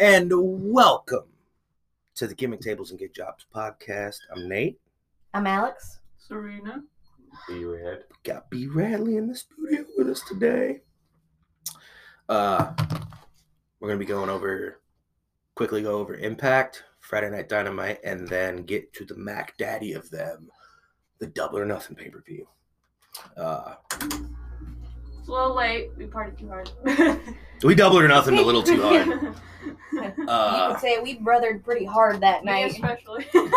And welcome to the Gimmick Tables and Get Jobs podcast. I'm Nate. I'm Alex. Serena. Be red. Got Bradley in the studio with us today. Uh, we're gonna be going over quickly go over Impact, Friday Night Dynamite, and then get to the Mac Daddy of them, the Double or Nothing pay per view. Uh, It's a little late. We partied too hard. we doubled or nothing a little too hard. you Uh, could say we brothered pretty hard that Me night. especially.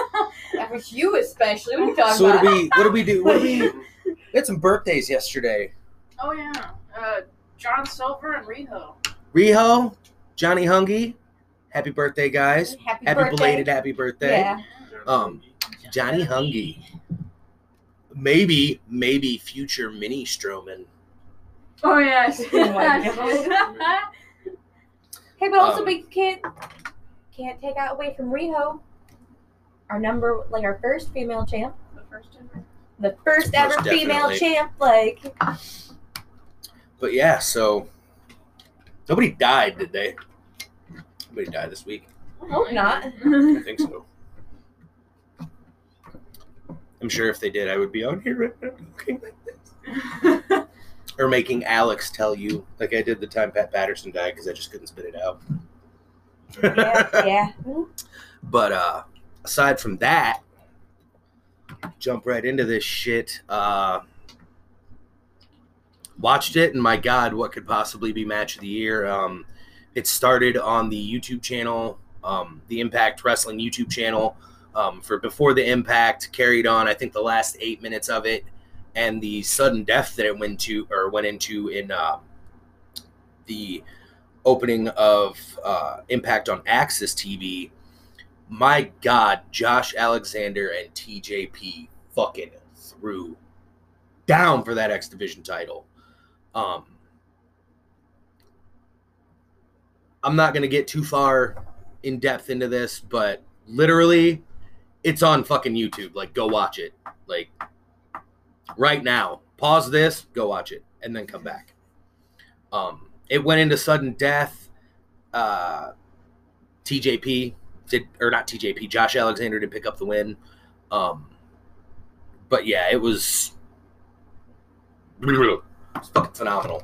That was you especially. What are you talking so what about? do we what do we do? What do we? We had some birthdays yesterday. oh yeah. Uh, John Silver and Riho. Riho, Johnny Hungy, happy birthday, guys! Happy, Happy birthday. belated happy birthday. Yeah. Um, Johnny Hungy. Maybe, maybe future mini Strowman. Oh yes. Oh my Hey, but also Um, we can't can't take out away from Riho, our number like our first female champ, the first ever. the first Most ever female champ. Like But yeah, so nobody died, did they? Nobody died this week. hope not. I think so. I'm sure if they did, I would be on here right now talking like this. Or making Alex tell you, like I did the time Pat Patterson died because I just couldn't spit it out. yeah, yeah. But uh aside from that, jump right into this shit. Uh watched it and my god, what could possibly be match of the year? Um it started on the YouTube channel, um, the Impact Wrestling YouTube channel. Um, for before the impact carried on, I think the last eight minutes of it, and the sudden death that it went to or went into in uh, the opening of uh, Impact on AXS TV my God, Josh Alexander and TJP fucking threw down for that X Division title. Um, I'm not going to get too far in depth into this, but literally, it's on fucking YouTube. Like, go watch it. Like, right now. Pause this, go watch it, and then come back. Um, it went into sudden death. Uh, TJP did or not TJP, Josh Alexander did pick up the win. Um, but yeah, it was it's fucking phenomenal.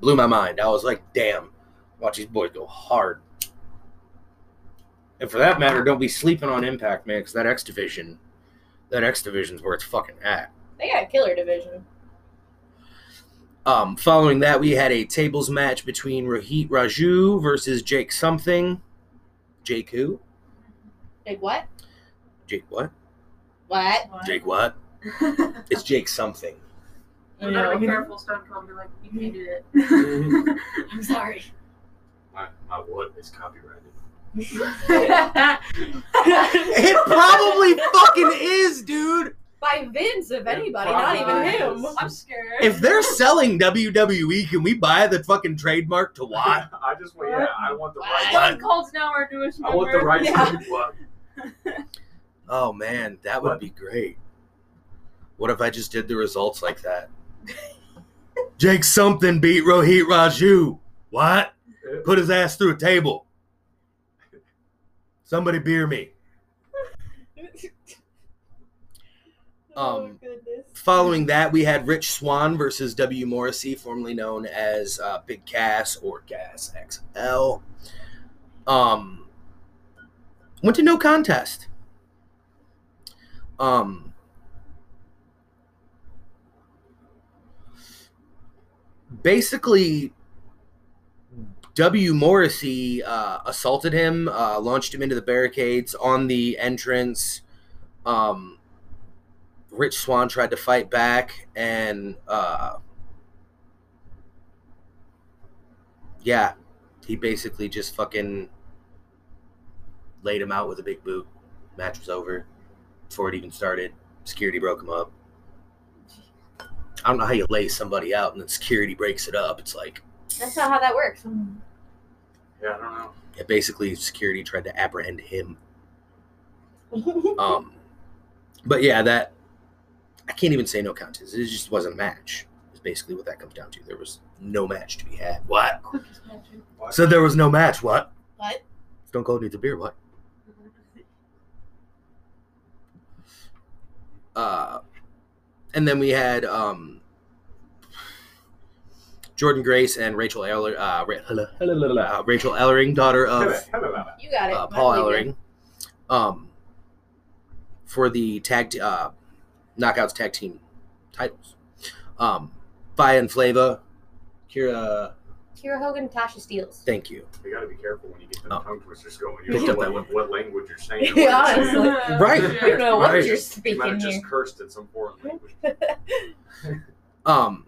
Blew my mind. I was like, damn, watch these boys go hard. And for that matter, don't be sleeping on Impact, man, because that X division, that X division's where it's fucking at. They got a killer division. Um, following that, we had a tables match between Rohit Raju versus Jake something. Jake who? Jake what? Jake what? What? Jake what? It's Jake something. You gotta be careful, Stone Cold. Be like, you hated it. I'm sorry. My, my wood is copyrighted. It probably fucking is, dude. By Vince, if Yeah, anybody, not even him. I'm scared. If they're selling WWE, can we buy the fucking trademark to what? I just want, yeah, I want the right. Stone Cold's now our newest member. I want the member. right Yeah. to what? Oh man, that would What? be great. What if I just did the results like that? Jake something beat Rohit Raju. What? Put his ass through a table. Somebody beer me. oh Um, goodness. Following that, we had Rich Swann versus W. Morrissey, formerly known as uh, Big Cass or Gas XL. Um, went to no contest. Um, basically, W. Morrissey uh, assaulted him, uh, launched him into the barricades on the entrance. Um, Rich Swann tried to fight back, and uh, yeah, he basically just fucking laid him out with a big boot. Match was over. before it even started. Security broke him up. I don't know how you lay somebody out and then security breaks it up. It's like That's not how that works. Yeah, I don't know. yeah, basically security tried to apprehend him. Um, but yeah, that I can't even say no contest. It just wasn't a match. Is basically what that comes down to. There was no match to be had. What? Quickest. So there was no match. What? What? Stone Cold needs a beer. What? Uh, and then we had um, Jordynne Grace and Rachel Eller, uh, Ra- hello- hello- hello- uh, Rachel Ellering, daughter of You got it. uh, Paul believe. Ellering, um, for the tag t- uh, knockouts tag team titles. Um, Fire and Flava, Kira, Kiera Hogan, Tasha Steelz. thank you. You gotta be careful when you get the Oh. tongue twisters going. You Picked don't up know that what, what language you're saying. or Yeah, you're saying. Right. I don't know what Right. you're speaking. You might speaking have just cursed in some foreign language. Um,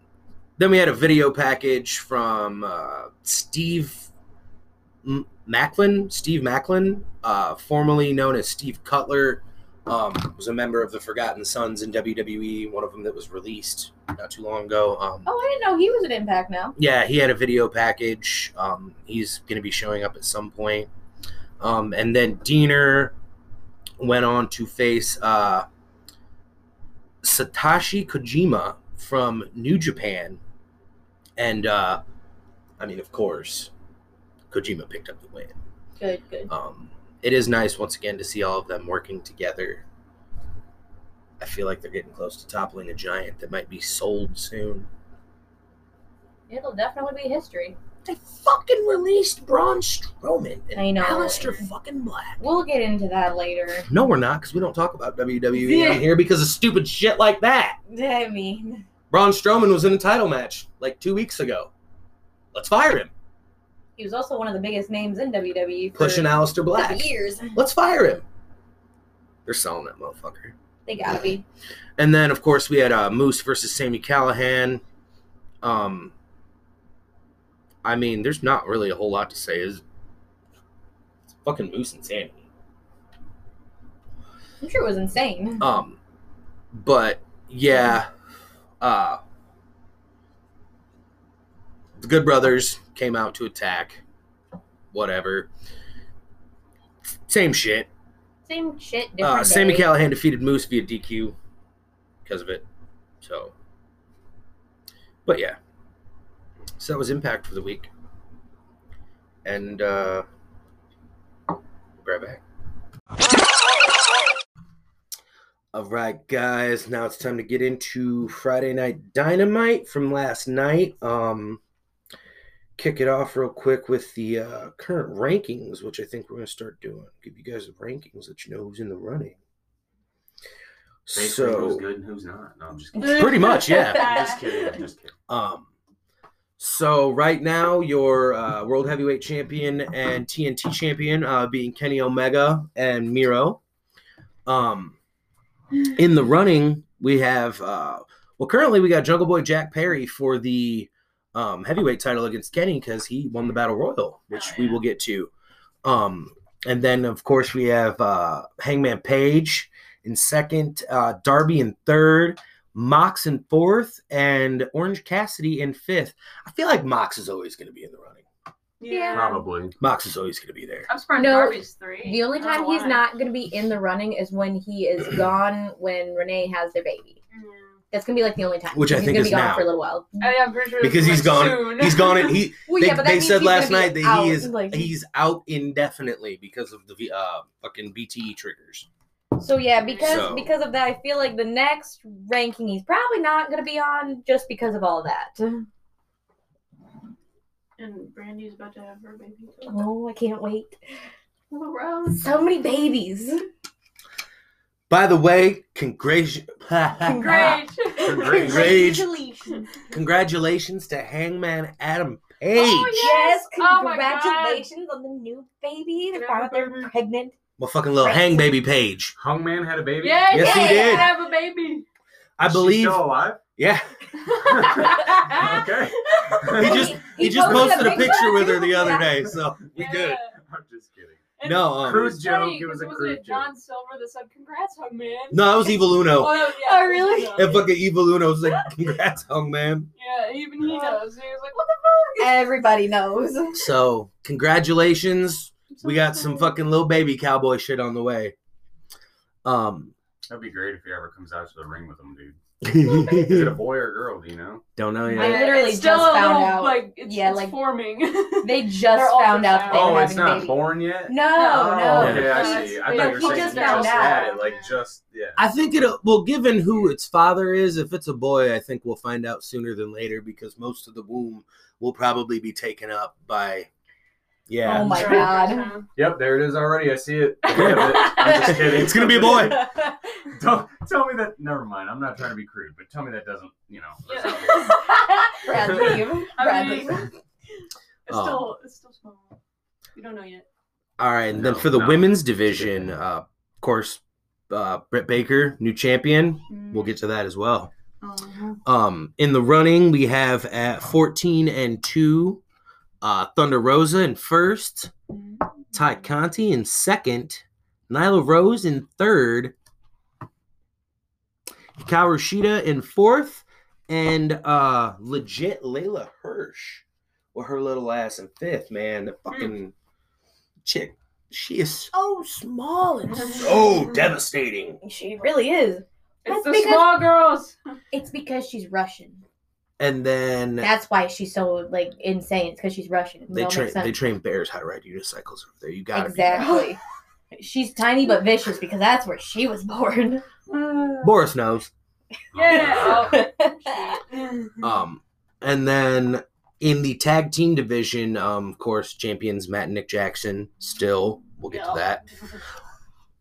then we had a video package from uh, Steve M- Macklin. Steve Maclin, uh, formerly known as Steve Cutler, um, was a member of the Forgotten Sons in WWE. One of them that was released not too long ago. Um, Oh, I didn't know he was an Impact now. yeah, he had a video package. Um, he's going to be showing up at some point. Um, and then Deaner went on to face uh, Satoshi Kojima from New Japan. And, uh, I mean, of course, Kojima picked up the win. Good, good. Um, it is nice, once again, to see all of them working together. I feel like they're getting close to toppling a giant that might be sold soon. It'll definitely be history. They fucking released Braun Strowman and I know. Aleister fucking Black. We'll get into that later. No, we're not, because we don't talk about WWE on here because of stupid shit like that. I mean, Braun Strowman was in a title match like two weeks ago. Let's fire him. He was also one of the biggest names in WWE Pushing Aleister Black. years. Let's fire him. They're selling that motherfucker. They gotta be. And then, of course, we had uh, Moose versus Sami Callihan. Um, I mean, there's not really a whole lot to say. Is it's fucking Moose and Sammy. I'm sure it was insane. Um, but yeah, uh, the Good Brothers came out to attack. Whatever. Same shit. Same shit, different Uh, Sammy day. Callihan defeated Moose via DQ because of it. So, but yeah. So that was Impact for the week. And uh, we'll right back. All right, guys. Now it's time to get into Friday Night Dynamite from last night. Um, kick it off real quick with the uh, current rankings, which I think we're going to start doing. Give you guys the rankings that you know who's in the running. Basically, who's good and who's not. No, I'm just kidding. pretty much, yeah. I'm just kidding. I'm just kidding. Um, so right now, your uh, world heavyweight champion and TNT champion uh, being Kenny Omega and Miro. Um, in the running, we have uh, well, currently we got Jungle Boy Jack Perry for the um, heavyweight title against Kenny because he won the battle royal, which Oh, we will get to. Um, and then of course we have uh, Hangman Page in second, uh, Darby in third, Mox in fourth, and Orange Cassidy in fifth. I feel like Mox is always going to be in the running. Yeah. Probably. Mox is always going to be there. I'm surprised No, Darby's three. The only time know he's why. not going to be in the running is when he is gone when Renee has their baby. Mm. That's going to be like the only time. Which I he's think gonna is be gone now. for a little while. I, I'm pretty sure Because he's gone. soon. He's gone. And he. Well, they yeah, but that they means said he's last gonna be night that out, he is like- he's out indefinitely because of the uh, fucking BTE triggers. So yeah, because So- because of that, I feel like the next ranking he's probably not going to be on just because of all that. And Brandi's about to have her baby. Oh, I can't wait. Little Rose. So many babies. By the way, congrat- Great. Congrats. congratulations to Hangman Adam oh, Page. Oh, Yes, Oh my God. congratulations on the new baby. They found out they're pregnant. Well, fucking little hang baby Page. Hangman had a baby. Yeah, Yes, yeah, he did. Have a baby. I Is she believe. still alive. Yeah, Okay. he just he, just posted a picture with her the other day, so we Yeah. good. I'm just kidding. And No, um, Crude joke, funny, it was a 'cause crude it John Silver that said, "Congrats, hung man." no, that was Evil Uno. Oh, yeah, Oh, really? Yeah, And fucking Evil Uno was like, "Congrats, hung man." yeah, even he knows. He was like, "What the fuck?" Everybody knows. So congratulations. So We got some fucking little baby cowboy shit on the way. Um, That'd be great if he ever comes out to the ring with him, dude. Is it a boy or a girl? Do you know? Don't know yet. I literally it's still just found little, out. Like, it's, Yeah, it's like- forming. They just They're found out that they Oh, were it's not baby. born yet. No, Oh, no. okay, I see. I they- thought you were he saying just he found just out. had it, like just yeah. I think it. Well, given who its father is, if it's a boy, I think we'll find out sooner than later because most of the womb will probably be taken up by. Yeah, Oh my God. Yep, there it is already. I see it. Look at it. I'm just kidding. It's gonna be a boy. Don't tell me that. Never mind. I'm not trying to be crude, but tell me that doesn't. You know. or Yeah. something. Bradley. I Bradley. mean, it's still it's still small. You don't know yet. All right, and then for the no. women's division, uh, of course, uh, Britt Baker, new champion. We'll get to that as well. Uh-huh. Um, in the running, we have at 14 and 2, uh, Thunder Rosa in first, Tay Conti in second, Nyla Rose in third, Hikaru Shida in fourth, and uh, legit Leyla Hirsch with her little ass in fifth, man. The fucking chick, she is so small and so devastating. She really is. It's That's the because- small girls. It's because she's Russian. And then That's why she's so like insane. It's because she's Russian. They train they train bears how to ride unicycles over there. You got exactly. she's tiny but vicious because that's where she was born. Boris knows. Yeah. Um, and then in the tag team division, um, of course, champions Matt and Nick Jackson. Still, we'll get to that.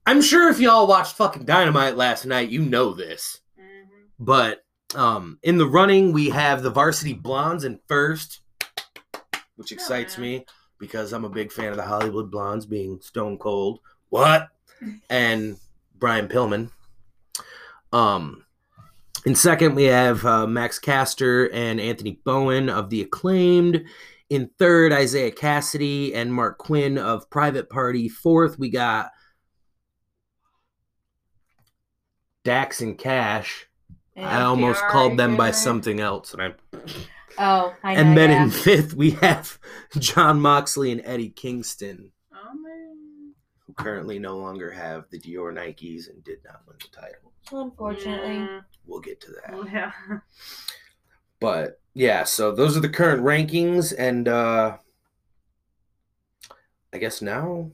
I'm sure if y'all watched fucking Dynamite last night, you know this. Mhm. But um, in the running, we have the Varsity Blondes in first, which excites man. me because I'm a big fan of the Hollywood Blondes being Stone Cold. What? and Brian Pillman. Um, in second, we have uh, Max Caster and Anthony Bowen of the Acclaimed. In third, Isiah Kassidy and Marq Quen of Private Party. Fourth, we got Dax and Cash. I almost FTR, called them by yeah. something else, and I. Oh, I know. And then yeah. in fifth, we have Jon Moxley and Eddie Kingston, Oh man. who currently no longer have the Dior Nikes and did not win the title. Unfortunately. We'll get to that. Yeah. But yeah, so those are the current rankings, and uh I guess now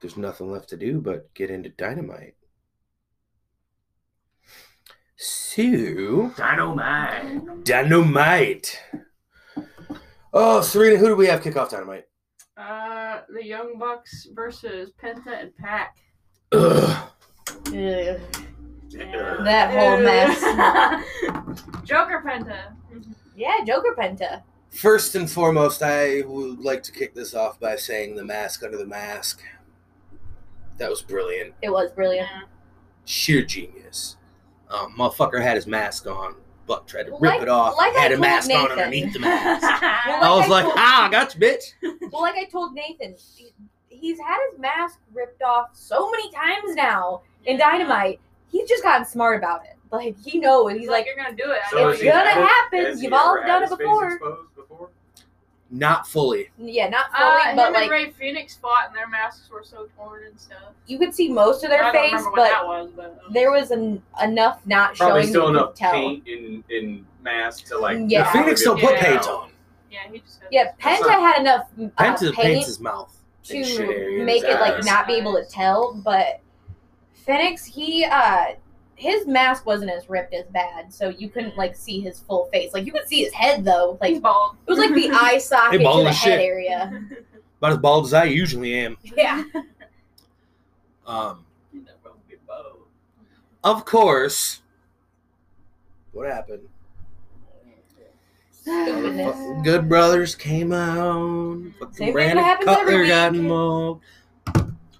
there's nothing left to do but get into Dynamite. So Dynamite. Dynamite. Oh, Serena, who do we have kick off Dynamite? Uh, the Young Bucks versus Penta and Pac. Ugh. Ugh. Yeah. That whole mess. Joker Penta. Yeah, Joker Penta. First and foremost, I would like to kick this off by saying the mask under the mask. That was brilliant. It was brilliant. sheer genius. Um, motherfucker had his mask on, but tried to rip Like- it off. like I had a told mask on underneath the mask. Yeah. I was I like, told- ah, I got you, bitch. Well, like I told Nathan, he's had his mask ripped off so many times now in Dynamite. He's just gotten smart about it. Like he knows. He's He's like, like, you're gonna do it. So it's is you- he gonna happen. You've all done it his face before. Exposed before? Not fully. yeah, not fully, Uh, him but and like Rey Fénix fought, and their masks were so torn and stuff. you could see most of their I don't face, but that was, but um, there was an, enough not Probably showing still enough could paint in in mask to like. Yeah. Fénix still Yeah. put paint on. Yeah, he just had Yeah, Penta not- had enough uh, Penta paint paints his mouth. to and shit areas, make it like not be able to tell. But Fénix, he uh his mask wasn't as ripped as bad, so you couldn't like see his full face. Like you could see his head though. Like He's it was like the eye socket Hey, bald to the as head shit. area. About as bald as I usually am. Yeah. Um, He's not gonna be bald. of course. What happened? Stupidness. Fucking Good Brothers came out. Fucking Same thing Brandon that happens every Cutler got week. involved.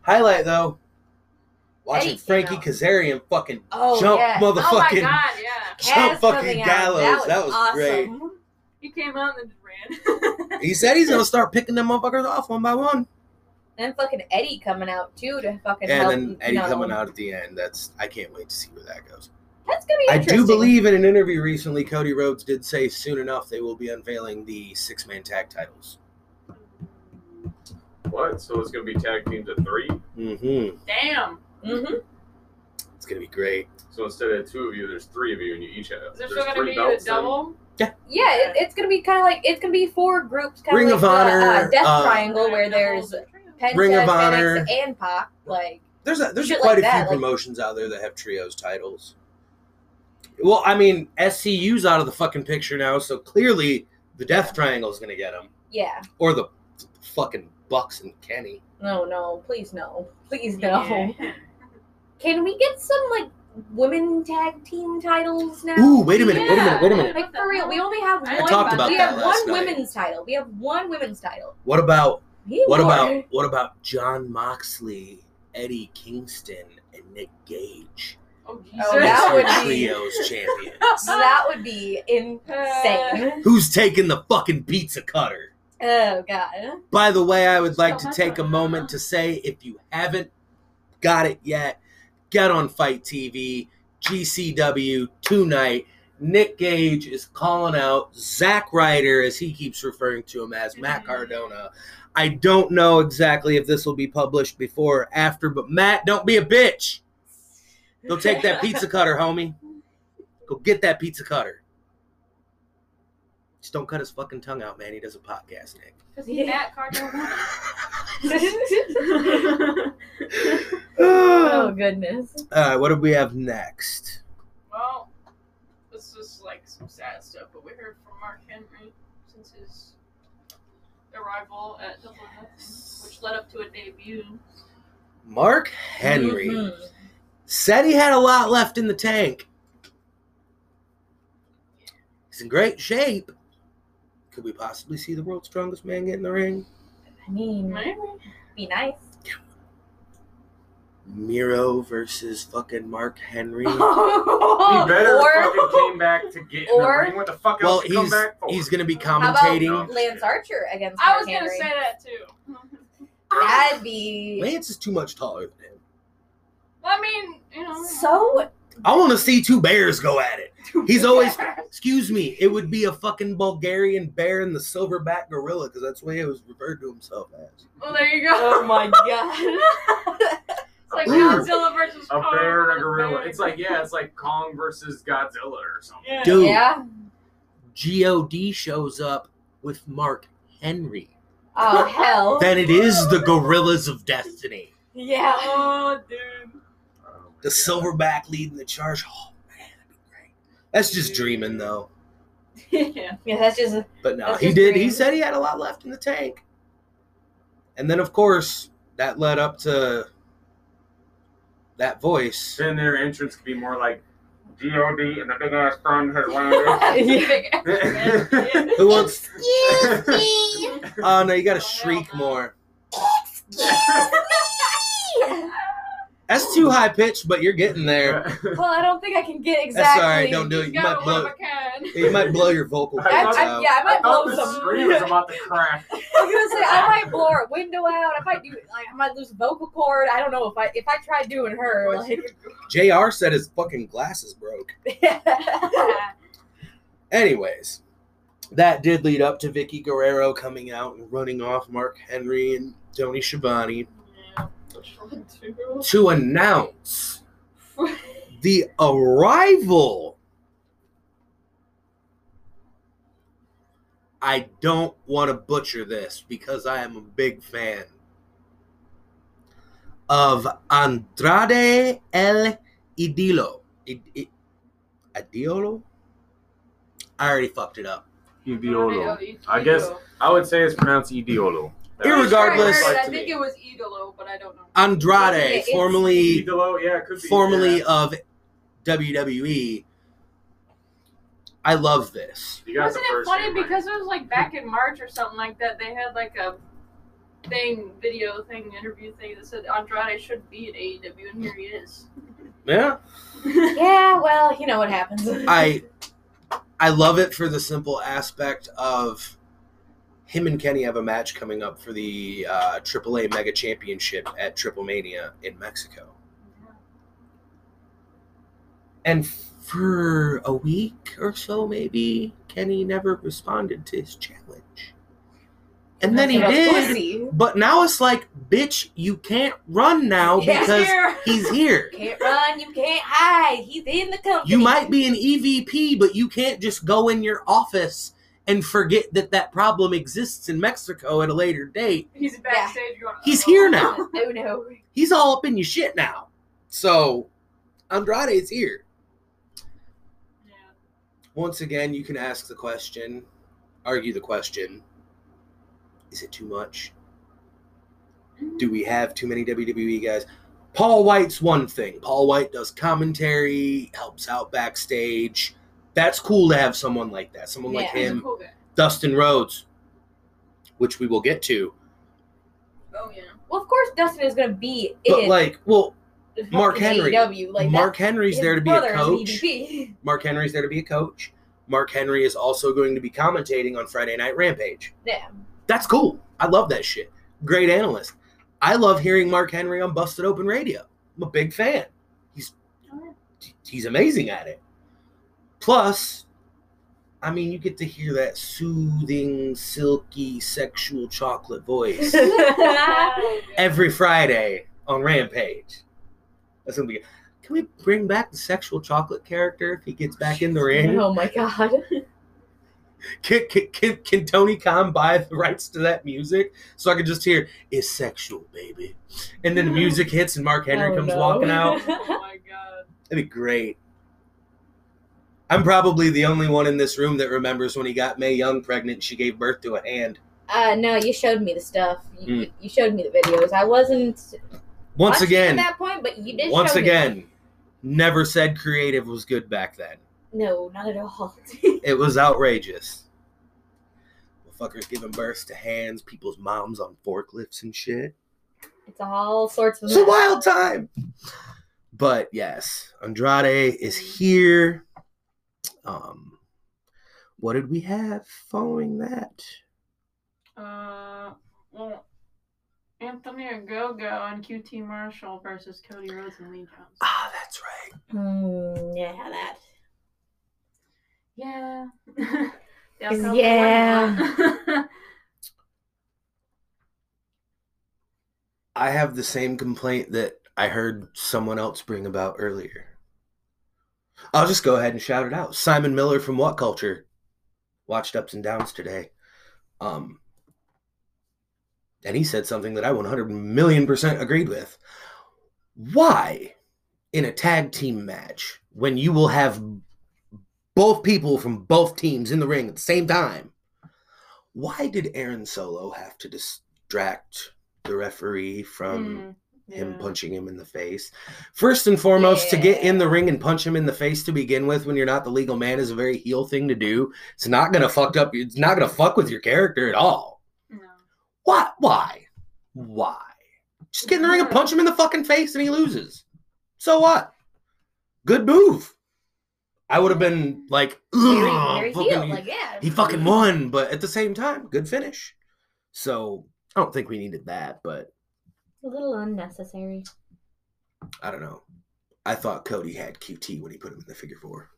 Highlight though. Watching Eddie Frankie out. Kazarian fucking Oh jump yeah. Oh my motherfucking god, yeah. jump Kaz fucking coming out. gallows. That was, awesome. great. He came out and ran. He said he's gonna start picking them motherfuckers off one by one. And fucking Eddie coming out too to fucking and help. then Eddie coming out at the end. That's I can't wait to see where that goes. That's gonna be I do believe in an interview recently, Cody Rhodes did say soon enough they will be unveiling the six man tag titles. What? So it's gonna be tag teams of three. Mm-hmm. Damn. Hmm It's gonna be great. So instead of two of you, there's three of you, and you each have. Is there there's still gonna three be belts a then? double? Yeah, it, it's gonna be kind of like it's gonna be four groups, kind Ring of of like the uh, Death uh, Triangle, where there's Penta, Ring of Fénix, Honor. and Pac. Like, There's a, there's quite like a that, few like- promotions out there that have trios titles. Well, I mean, SCU's out of the fucking picture now, so clearly the Death Triangle is gonna get them, yeah, or the fucking Bucks and Kenny. no, no, please no, please no. Yeah. Can we get some like women tag team titles now? Ooh, wait a minute, wait a minute, wait a minute. Like for real, we only have I one. talked about we that have last one night. women's title. We have one women's title. What about We what need more. about what about Jon Moxley, Eddie Kingston, and Nick Gage? Oh, Oh, that As would your be- trios champion. that would be insane. Uh, Who's taking the fucking pizza cutter? Oh god. By the way, I would like to take a moment to say if you haven't got it yet, get on FITE TV, GCW tonight. Nick Gage is calling out Zack Ryder, as he keeps referring to him as Matt Cardona. I don't know exactly if this will be published before or after, but Matt, don't be a bitch. Go take that pizza cutter, homie. Go get that pizza cutter. Just don't cut his fucking tongue out, man. He does a podcast, Nick. Because he Matt Cardona. oh goodness. All right, what do we have next? well, this is like some sad stuff, but we heard from Mark Henry since his arrival at Double or Nothing, which led up to a debut. Mark Henry Mhm. said he had a lot left in the tank. He's in great shape. Could we possibly see the world's strongest man get in the ring? I mean, Maybe. be nice. Miro versus fucking Mark Henry. He better or fucking came back to get in or- the ring. What the fuck well, else he come he's back for? he's gonna be commentating. how about. Lance Archer against I Mark was gonna Henry? say that too. That'd be Lance is too much taller than him. Well, I mean, you know. so. I want to see two bears go at it. He's always, excuse me, it would be a fucking Bulgarian bear and the silverback gorilla because that's the way he was referred to himself as. Well, there you go. Oh my god. It's like Ooh. Godzilla versus a Kong bear and a gorilla. bear. It's like yeah, it's like Kong versus Godzilla or something. Yeah. Dude. yeah. God shows up with Mark Henry. Oh hell. Then it is the Gorillas of Destiny. yeah. Oh, dude. Oh, my The God. silverback leading the charge. Oh man, that'd be great. That's just dreaming though. yeah. Yeah, that's just. But no, he just did. He said he had a lot left in the tank. And then of course that led up to that voice. Then their entrance could be more like God and the big ass sun has landed. Who wants? Excuse me. Oh no, you got to oh, shriek more. That's too high pitched, but you're getting there. Well, I don't think I can get exactly. That's exactly. all right. Don't do it. He's You might blow. one of a kind. You might blow your vocal I- cords I, yeah, I might I blow the some. screen was about to crack. I was gonna say I might blow her window out. I might do like I might lose a vocal cord. I don't know if I if I try doing her. Like, Jr. said his fucking glasses broke. Anyways, that did lead up to Vickie Guerrero coming out and running off Mark Henry and Tony Schiavone Yeah. Which one, too? to announce the arrival. I don't want to butcher this because I am a big fan of Andrade El Idolo. I- I- I already fucked it up. Idiolo. I guess I would say it's pronounced Idiolo. Irregardless- I, heard. I think it was Idolo, but I don't know. Andrade, It's- formerly Idolo, yeah, it could be. formerly yeah. of WWE. I love this. Wasn't it first funny name right. because it was like back in March or something like that? They had like a thing, video thing, interview thing that said Andrade should be at AEW, and here he is. Yeah. yeah, well, you know what happens. I I love it for the simple aspect of him and Kenny have a match coming up for the uh, AAA Mega Championship at Triple Mania in Mexico. And for a week or so, maybe Kenny never responded to his challenge. And then he did. But now it's like, bitch, you can't run now He's because here. he's here. You can't run, you can't hide. He's in the company. You might be an EVP, but you can't just go in your office and forget that that problem exists in Mexico at a later date. He's backstage going. He's "Oh." here now. Oh, oh no. He's all up in your shit now. So Andrade is here. Yeah. Once again, you can ask the question, argue the question. Is it too much? Mm-hmm. Do we have too many WWE guys? Paul White's one thing. Paul White does commentary, helps out backstage. That's cool to have someone like that. Someone like Yeah. A him. cool. Dustin Rhodes, which we will get to. Oh yeah. Well, of course, Dustin is gonna be But like, well, Mark Henry. AEW. Like Mark Henry's there to be a brother is an coach. Mark Henry's there to be a coach. Mark Henry is also going to be commentating on Friday Night Rampage. Yeah. That's cool. I love that shit. Great analyst. I love hearing Mark Henry on Busted Open Radio. I'm a big fan. He's he's amazing at it. Plus, I mean, you get to hear that soothing, silky, sexual chocolate voice every Friday on Rampage. That's gonna be. Can we bring back the sexual chocolate character if he gets back in the ring? oh my god. Can, can, can, can Tony Khan buy the rights to that music so I can just hear "It's sexual, baby," and then the music hits and Mark Henry Oh, comes no. walking out? Oh my god. That'd be great. I'm probably the only one in this room that remembers when he got Mae Young pregnant. She gave birth to a hand. Uh, no, you showed me the stuff. You, Mm. you showed me the videos. I wasn't Once again, at that point, but you did. once show me. again, never said creative was good back then. No, not at all. It was outrageous. Fuckers giving birth to hands, people's moms on forklifts and shit. it's all sorts of. It's a wild time. But yes, Andrade is here. Um, what did we have following that? Uh, well, Anthony Ogogo and QT Marshall versus Cody Rhodes and Lee Johnson. Ah, that's right. Mm, yeah, that. Yeah. Yeah. I have the same complaint that I heard someone else bring about earlier. I'll just go ahead and shout it out. Simon Miller from What Culture watched Ups and Downs today. Um, and he said something that I 100 million percent agreed with. Why, in a tag team match, when you will have both people from both teams in the ring at the same time, why did Aaron Solo have to distract the referee from Mm, him yeah. punching him in the face? First and foremost, to get in the ring and punch him in the face to begin with when you're not the legal man is a very heel thing to do. It's not gonna fuck up. It's not gonna fuck with your character at all. No. Why? Why? Why? Just get in the ring and punch him in the fucking face and he loses. So what? Good move. I would have been like, "Ugh, fucking- Like, yeah. he fucking won, but at the same time, good finish. So I don't think we needed that, but a little unnecessary. I don't know. I thought Cody had QT when he put him in the figure four.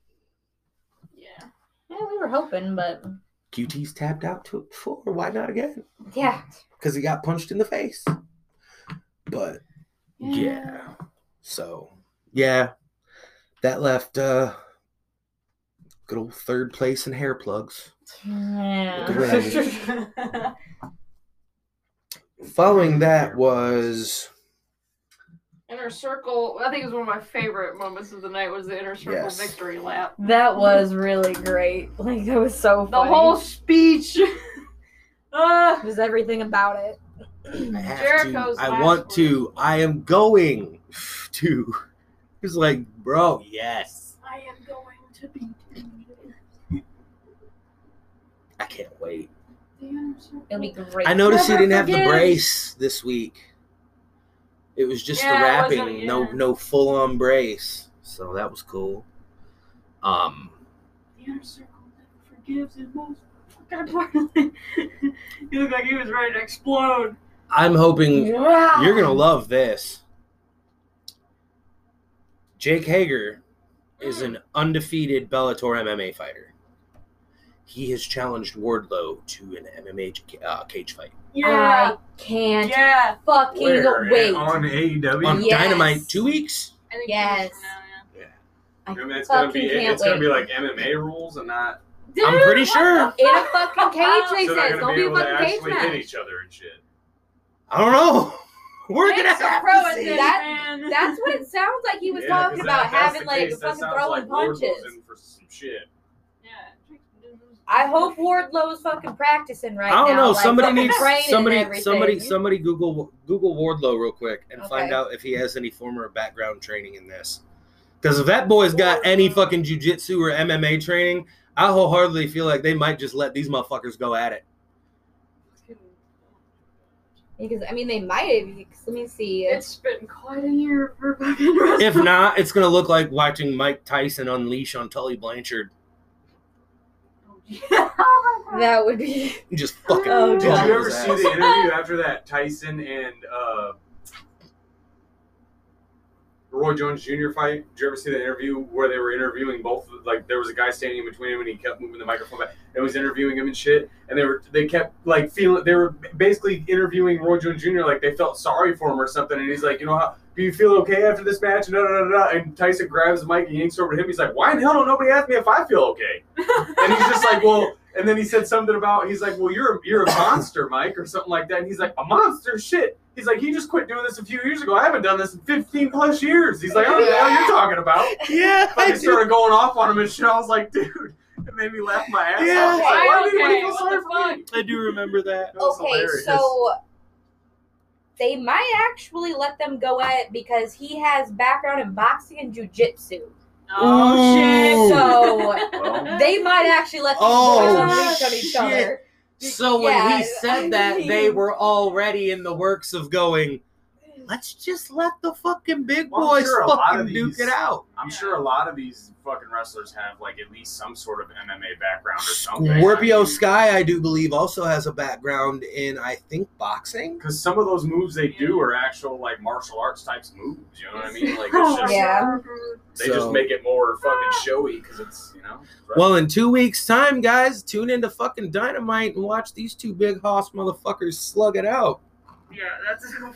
Yeah. Yeah, we were hoping, but QT's tapped out to it before. Why not again? yeah. Because he got punched in the face. But yeah. So yeah. That left uh good old third place in hair plugs. Yeah. Following that was Inner Circle. I think it was one of my favorite moments of the night. Was the Inner Circle Yes. victory lap. That was really great. Like that was so The funny. whole speech. uh, just everything about it. I have Jericho's to. I last want words. to. I am going to. He's like, bro, yes. I am going to be. I can't wait. The Inner Circle. It'll be great. I noticed he Never didn't have the brace this week. It was just Yeah, the wrapping, no yeah. no full on brace. So that was cool. Um The Inner Circle never forgives and most. kind of partly. he looked like he was ready to explode. I'm hoping Yeah. you're gonna love this. Jake Hager is an undefeated Bellator MMA fighter. He has challenged Wardlow to an MMA uh, cage fight Yeah. I can't yeah. fucking Where? wait. On AEW? on Yes. Dynamite. Two weeks. I think Yes. two now, yeah. I I mean, it's gonna be fucking can't it's gonna be like MMA rules and not. I'm pretty sure. In a fucking cage, they so said. they're It's gonna gonna be be a able to fucking cage actually hit each other and shit. I don't know. We're gonna have pro to see. That, that's what it sounds like he was Yeah, talking 'cause about, having like case, fucking throwing like punches. in for some shit. Yeah. I hope Wardlow's fucking practicing right now. I don't now. know. like, somebody needs training somebody somebody somebody Google Google Wardlow real quick and find out if he has any former background training in this. Because if that boy's got any fucking jujitsu or MMA training, I wholeheartedly feel like they might just let these motherfuckers go at it. Because I mean, they might have. Let me see. It's been quite a year for fucking wrestling. If not, it's gonna look like watching Mike Tyson unleash on Tully Blanchard. Oh that would be. and Just fucking. Oh, Did you ever see the interview after that Tyson and uh, Roy Jones Jr. fight? Did you ever see the interview where they were interviewing both? Like there was a guy standing in between him and he kept moving the microphone back and was interviewing him and shit. And they were they kept like feeling they were basically interviewing Roy Jones Jr. like they felt sorry for him or something. And he's like, you know how. Do you feel okay after this match? And, Tyson grabs the mic and yanks over to him. He's like, "Why in hell don't nobody ask me if I feel okay?" And he's just like, well, and then he said something about, he's like, well, you're you're a monster, Mike, or something like that. And he's like, a monster? Shit. He's like, he just quit doing this a few years ago. I haven't done this in 15 plus years. He's like, I don't know what the hell you're talking about. Yeah, I I just do. started going off on him and shit. I was like, dude, it made me laugh my ass Yeah. off. I like, why Okay, did anybody feel what sorry for me? I do remember that. That was Okay, hilarious. so they might actually let them go at it because he has background in boxing and jujitsu. Oh shit. So Well, they might actually let these Oh, boys unleash on each shit. other. So when Yeah, he said that, they were already in the works of going. Let's just let the fucking big Well, boys sure fucking of duke it out. I'm sure a lot of these fucking wrestlers have like at least some sort of MMA background or something. Scorpio Sky, I do believe, also has a background in, I think, boxing. Because some of those moves they do are actual like martial arts types moves. You know what I mean? Like it's oh, just Yeah. they So- just make it more fucking showy because it's you know. Well, in two weeks' time, guys, tune into fucking Dynamite and watch these two big hoss motherfuckers slug it out. Yeah, that's It's gonna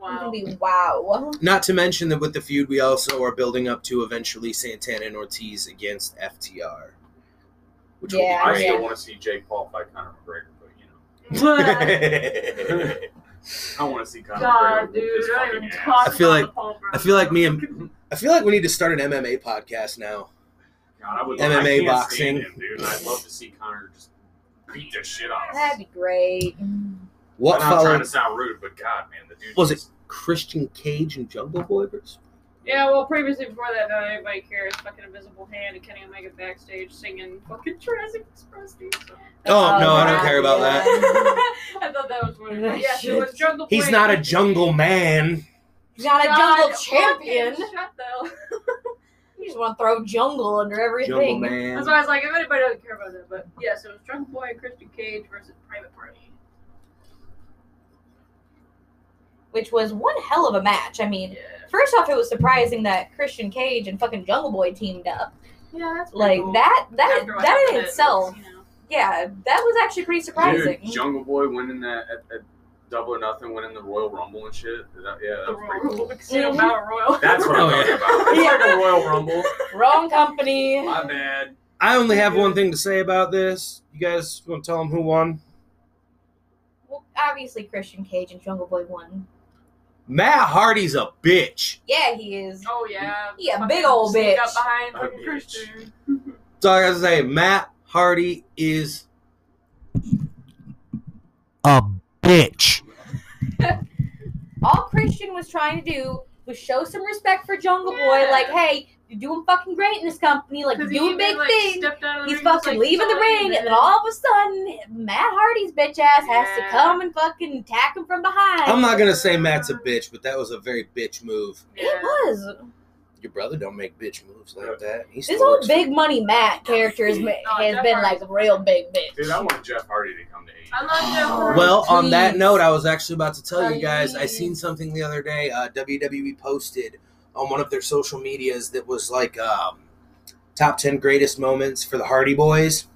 wow. wow. Not to mention that with the feud, we also are building up to eventually Santana and Ortiz against FTR. Which Yeah, will I still yeah. want to see Jake Paul fight Conor McGregor, but you know, great. I want to see Conor God, McGregor. dude, I even talk I feel like- Paul I feel like me and I feel like we need to start an MMA podcast now. God, I would, MMA I can't boxing. him, dude. I'd love to see Conor just beat the shit out of That'd be great. What I'm not trying to sound rude, but God, man, the dude Was it Christian Cage and Jungle Boy versus Yeah, well, previously before that, uh, not anybody cares. Fucking Invisible Hand and Kenny Omega backstage singing fucking Jurassic Express theme song. Oh, no, I don't uh, care about that. I thought that was one. That Yes, it was shit. Jungle He's Boy not a jungle man. He's not a jungle fucking champion. Shut the. You just want to throw jungle under Jungle everything. man. That's why I was like, if anybody doesn't care about that, but yes, it was Jungle Boy and Christian Cage versus Private Party. Which was one hell of a match. I mean, Yeah. first off, it was surprising that Christian Cage and fucking Jungle Boy teamed up. Yeah, that's pretty Like cool. that. That After what that in happened, itself, you know. yeah, that was actually pretty surprising. Dude, Jungle Boy winning that at, at Double or Nothing, winning the Royal Rumble and shit. That- yeah, that The was pretty Royal cool. Casino Mhm. Battle Royal. That's what I'm Oh, talking about. It's like a Royal Rumble. Wrong company. My bad. I only have one thing to say about this. You guys want to tell them who won? Well, obviously Christian Cage and Jungle Boy won. Matt Hardy's a bitch. Yeah, he is. Oh yeah. He a big old sneak bitch. Up behind A fucking bitch. Christian. That's all I gotta say. Matt Hardy is a bitch. All Christian was trying to do was show some respect for Jungle Boy. Like, hey, you're doing fucking great in this company. Like, you're 'Cause he doing big like, things. stepped out of the He's ring, just, fucking like, leaving the ring, and then all of a sudden, Matt Hardy's bitch ass has to come and fucking attack him from behind. I'm not gonna say Matt's a bitch, but that was a very bitch move. Yeah. It was. Your brother don't make bitch moves like that. He This still whole big money Matt character has, ma- Oh, has been Hardy's like a real big bitch. Dude, I want Jeff Hardy to come to AEW. I love Jeff Hardy. Well, on that note, I was actually about to tell you guys. I seen something the other day. Uh, WWE posted on one of their social medias that was like um, top ten greatest moments for the Hardy Boys.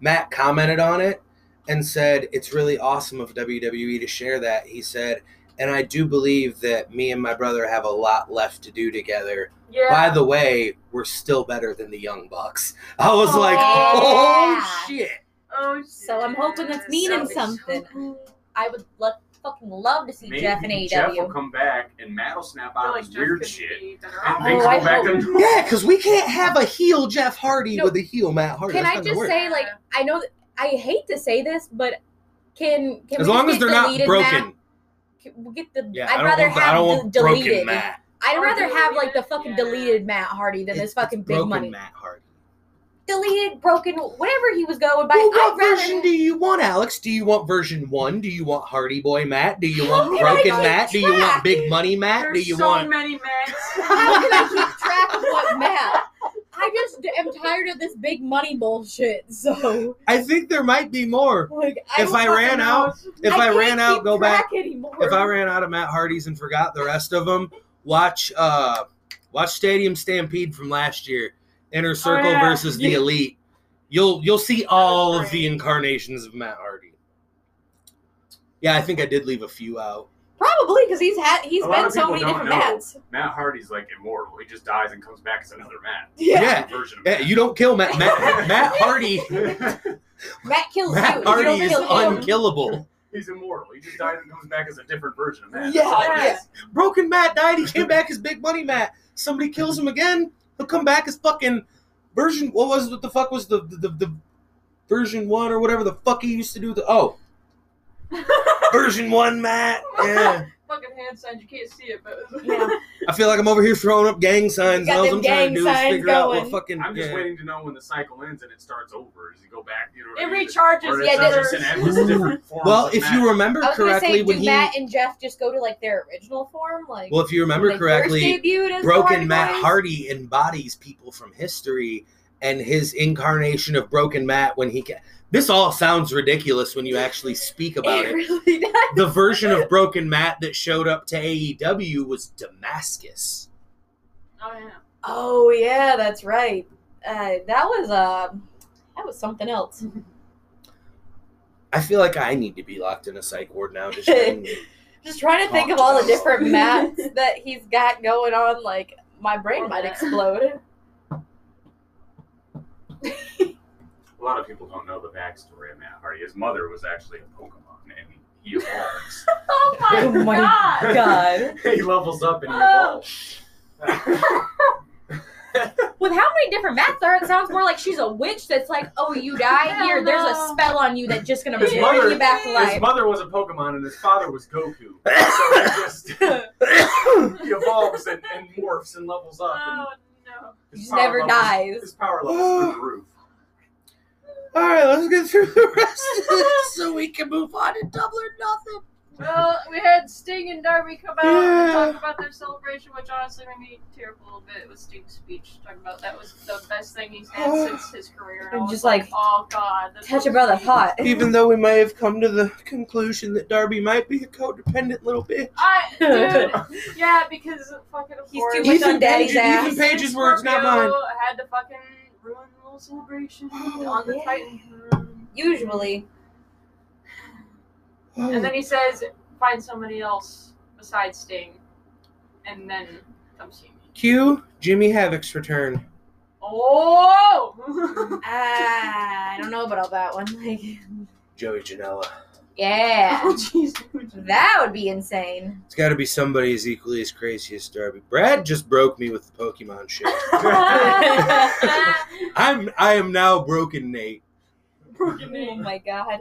Matt commented on it and said it's really awesome of WWE to share that. He said, and I do believe that me and my brother have a lot left to do together. yeah. By the way, we're still better than the Young Bucks. I was like, Yeah. oh shit. oh, So I'm hoping that's meaning That'd so something. cool. I would lo- fucking love to see Maybe Jeff in E Jeff will come back and Matt will snap out like of Jeff weird shit. And off. things Oh, I go back hope- to Yeah, because we can't have a heel Jeff Hardy No. with a heel Matt Hardy. Can That's I just say, like, I know that I hate to say this, but can can as we long just as they're not deleted broken. Matt? We get the? Yeah, I I'd rather want, have I don't the want deleted. Matt. I'd rather have like the deleted? fucking Yeah. deleted Matt Hardy than It's- this fucking it's big money. Matt Hardy. Deleted, broken, whatever he was going by. Well, what rather. version do you want, Alex? Do you want version one? Do you want Hardy Boy Matt? Do you How want broken keep Matt? Do you want big money Matt? There's do you so want? many Matts. How can I keep track of what Matt? I just am tired of this big money bullshit. So, I think there might be more. like, I If I ran know. out, if I, can't ran out, go back. Anymore. If I ran out of Matt Hardys and forgot the rest of them, watch uh watch Stadium Stampede from last year, Inner oh, Circle yeah. versus the Elite. You'll you'll see all of the incarnations of Matt Hardy. Yeah, I think I did leave a few out. Probably because he's had he's A been so many don't different know. Matts. Matt Hardy's like immortal. He just dies and comes back as another Matt. Yeah. Version of Yeah, Matt. you don't kill Matt Matt, Matt Hardy. Matt kills Matt you. if Hardy you don't is kill unkillable. He's immortal. He just dies and comes back as a different version of Matt. Yeah, That's yeah. Broken Matt died. He came back as Big Money Matt. Somebody kills him again. He'll come back as fucking version. What was what the fuck was the the, the, the version one or whatever the fuck he used to do? The oh version one Matt. Yeah. Fucking hand signs, you can't see it, but Yeah. I feel like I'm over here throwing up gang signs. Got All I'm trying to do is signs figure out what fucking. I'm just yeah. waiting to know when the cycle ends and it starts over. Does he go back? You know It recharges, Or is yeah, it does- just an endless different Well, if you remember I was correctly, say, do when he Matt and Jeff just go to like their original form? Like, well, if you remember correctly, first debuted as the Broken Matt Hardy embodies people from history, and his incarnation of Broken Matt when he ca- this all sounds ridiculous when you actually speak about It it. really does. The version of Broken Matt that showed up to AEW was Damascus. oh yeah. Oh yeah, that's right. Uh, that was uh, that was something else. I feel like I need to be locked in a psych ward now. Just trying to- Just trying to think of all the different mats that he's got going on. Like my brain Poor might Matt. explode. A lot of people don't know the backstory of Matt Hardy. His mother was actually a Pokemon, and he evolves. Oh my, Oh my god. God. he levels up and he Oh. evolves. With how many different mats there, are, it sounds more like she's a witch that's like, oh, you die Hell here. There's a spell on you that's just gonna His bring mother- you back to life. His life. mother was a Pokemon, and his father was Goku. So he just he evolves and, and morphs and levels up. And Oh no. Just never dies. His power levels through the roof. all right, let's get through the rest of this so we can move on to Double or Nothing. Well, we had Sting and Darby come out Yeah. and talk about their celebration, which honestly made me tear up a little bit with Sting's speech. Talking about that was the best thing he's had oh. since his career. And I And was just like, like, oh god, Touch a was brother's deep. Even though we may have come to the conclusion that Darby might be a codependent little bitch. I, dude, yeah, because fucking of He's too much Ethan on daddy's Page- ass. Ethan Page's words, not mine. Scorpio Had to fucking ruin the little celebration oh, on the yeah. Titan. room. Usually, And then he says, find somebody else besides Sting, and then come see me. Q, Jimmy Havoc's return. Oh! ah, I don't know about all that one. Like, Joey Janela. yeah, oh, jeez. that would be insane. It's got to be somebody as equally as crazy as Darby. Brad just broke me with the Pokemon shit. I'm I am now broken, Nate. Broken Oh my god.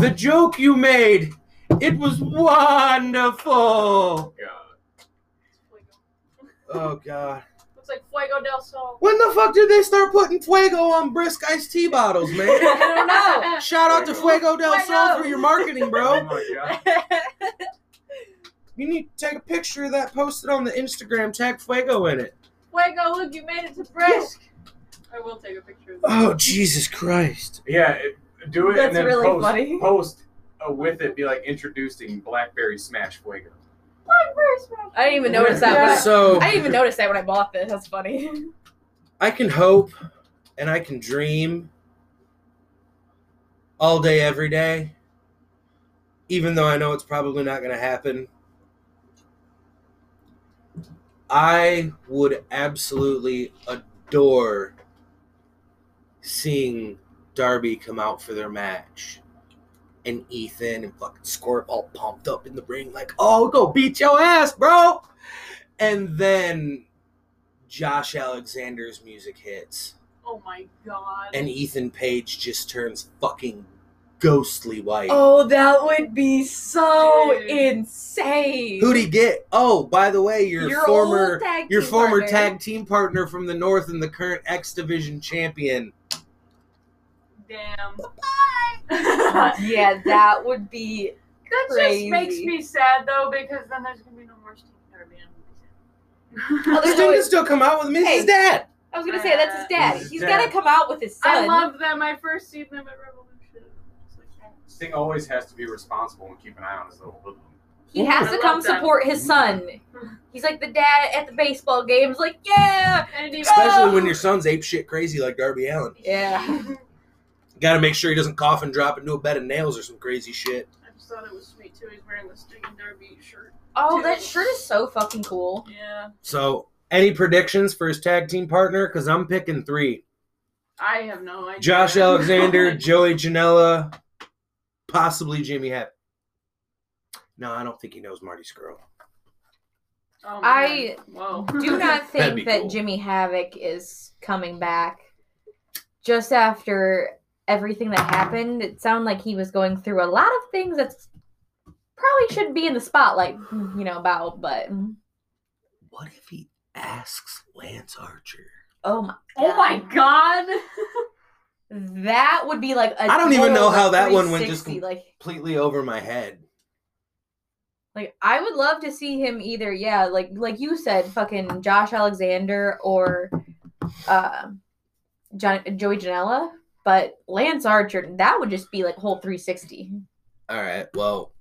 The joke you made, it was wonderful. Oh, god. Oh god. Looks like Fuego del Sol. When the fuck did they start putting Fuego on brisk iced tea bottles, man? I don't know. Shout out to Fuego del Sol for your marketing, bro. Oh bro. my god. You need to take a picture of that, post it on the Instagram, tag Fuego in it. Fuego, look, you made it to Brisk. I will take a picture of that. Oh, Jesus Christ. Yeah, it, do it That's and then really post, funny. post uh, with it, be like introducing Blackberry Smash Fuego. Blackberry Smash. I didn't even notice that. When I, So, I didn't even notice that when I bought this. That's funny. I can hope and I can dream all day, every day, even though I know it's probably not going to happen. I would absolutely adore seeing Darby come out for their match. And Ethan and fucking Scorp all pumped up in the ring, like, oh, go beat your ass, bro. And then Josh Alexander's music hits, Oh my god. and Ethan Page just turns fucking ghostly white. Oh, that would be so Dude. insane. Who'd he get? Oh, by the way, your, Your former tag your former partner. tag team partner from the North and the current X Division champion. Damn. Bye. Yeah, that would be. That Crazy. just makes me sad though, because then there's gonna be no more Steve Darby. and Oh, there's Sting can still come out with him. It's Hey. his dad. I was gonna say that's his daddy. His He's dad. got to come out with his son. I loved them. I first seen them at Revolution. It's Sting always has to be responsible and keep an eye on his little hoodlum. he has I to love come that. support his son. He's like the dad at the baseball games. Like, yeah, and Especially Oh. when your son's ape shit crazy like Darby Allin. yeah. Got to make sure he doesn't cough and drop into a bed of nails or some crazy shit. I just thought it was sweet too. He's wearing the Sting Darby shirt. Oh, that shirt is so fucking cool. Yeah, So, any predictions for his tag team partner? Because I'm picking three: I have no idea. Josh Alexander, Joey Janela, possibly Jimmy Hep. No, I don't think he knows Marty Scurll. Oh. I. Do not think that cool. Jimmy Havoc is coming back. Just after everything that happened, it sounded like he was going through a lot of things that probably shouldn't be in the spotlight, you know, about, but What if he asks Lance Archer? oh my Oh my god. That would be like a I don't even know how that one went just like Completely over my head. like I would love to see him either, yeah, like like you said, fucking Josh Alexander or uh John, Joey Janela, but Lance Archer, that would just be like whole 360. All right. Well,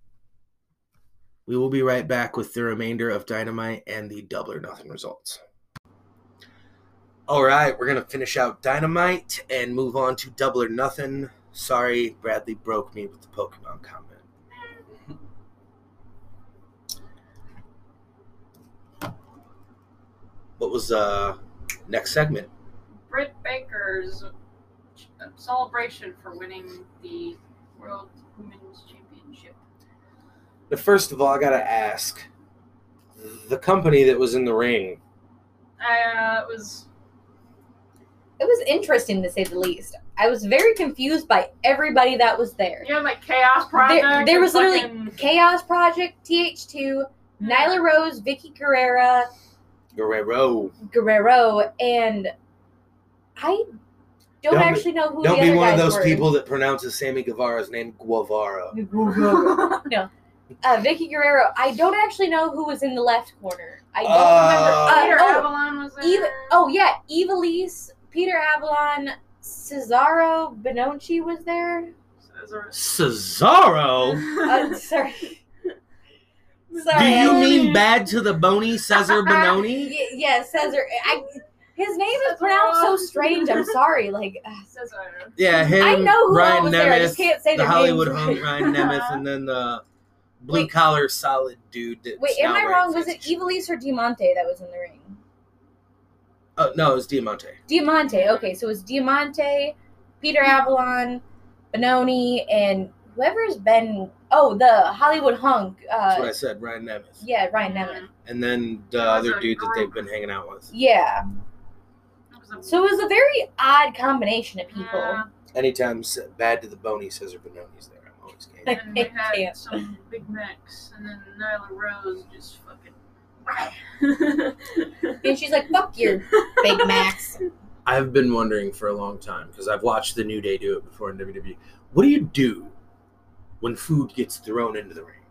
we will be right back with the remainder of Dynamite and the double or nothing results. All right, we're gonna finish out Dynamite and move on to double or nothing. Sorry, Bradley broke me with the Pokemon comment. What was uh next segment? Britt Baker's celebration for winning the World Women's Championship. But first of all, I gotta ask the company that was in the ring. Uh, it was It was interesting to say the least. I was very confused by everybody that was there. you know like Chaos Project. There, there was literally fucking- Chaos Project, TH2, Nyla Rose, Vickie Guerrera, Guerrero. Guerrero, and I don't, Don't be- actually know who Don't the be other one of those were. people that pronounces Sammy Guevara's name Guevara. uh, Vickie Guerrero. I don't actually know who was in the left corner. I don't Uh, remember. Peter Uh, oh, Avalon was there. Eva, oh yeah, Ivelisse, Peter Avalon, Cesaro Bonacci was there. Cesar. Cesaro? Uh, sorry. Do you mean bad to the bony Cezar Bononi? Y- yeah, Cesar. I, his name is pronounced so strange. I'm sorry. Like uh, Yeah, him, I know who all Ryan was there. I just can't say the their Hollywood names. hunk Ryan Nemeth, and then the blue Wait. collar solid dude. That's Wait, am now I wearing wrong? Was it fancy shit. Ivelisse or Diamante that was in the ring? Oh no, it was Diamante. Diamante. Okay, so it was Diamante, Peter Avalon, Bononi, and whoever's been. Oh, the Hollywood hunk. That's what Uh, I said, Ryan Nemeth. yeah, Ryan Nemeth. And then the other dude that they've been hanging out with. Yeah. It was a- So it was a very odd combination of people. Yeah. Anytime bad to the bony Cezar Bononi's there, I'm always game. And they had Can't. some Big Macs, and then Nyla Rose just fucking. And she's like, "Fuck your Big Macs." I've been wondering for a long time because I've watched the New Day do it before in WWE. What do you do when food gets thrown into the ring?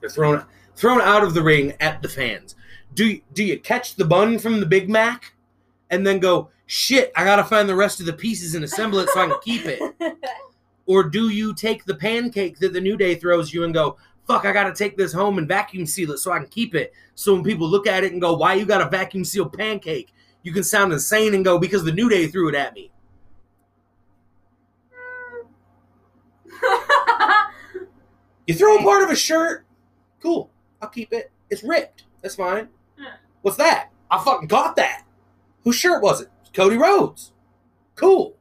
They're thrown thrown out of the ring at the fans. Do do you catch the bun from the Big Mac and then go, shit, I gotta find the rest of the pieces and assemble it so I can keep it? Or do you take the pancake that the New Day throws you and go, fuck, I gotta take this home and vacuum seal it so I can keep it? So when people look at it and go, why you got a vacuum seal pancake? You can sound insane and go, because the New Day threw it at me. You throw a part of a shirt, cool. I'll keep it. It's ripped. That's fine. What's that? I fucking got that. Whose shirt was it? Cody Rhodes. Cool.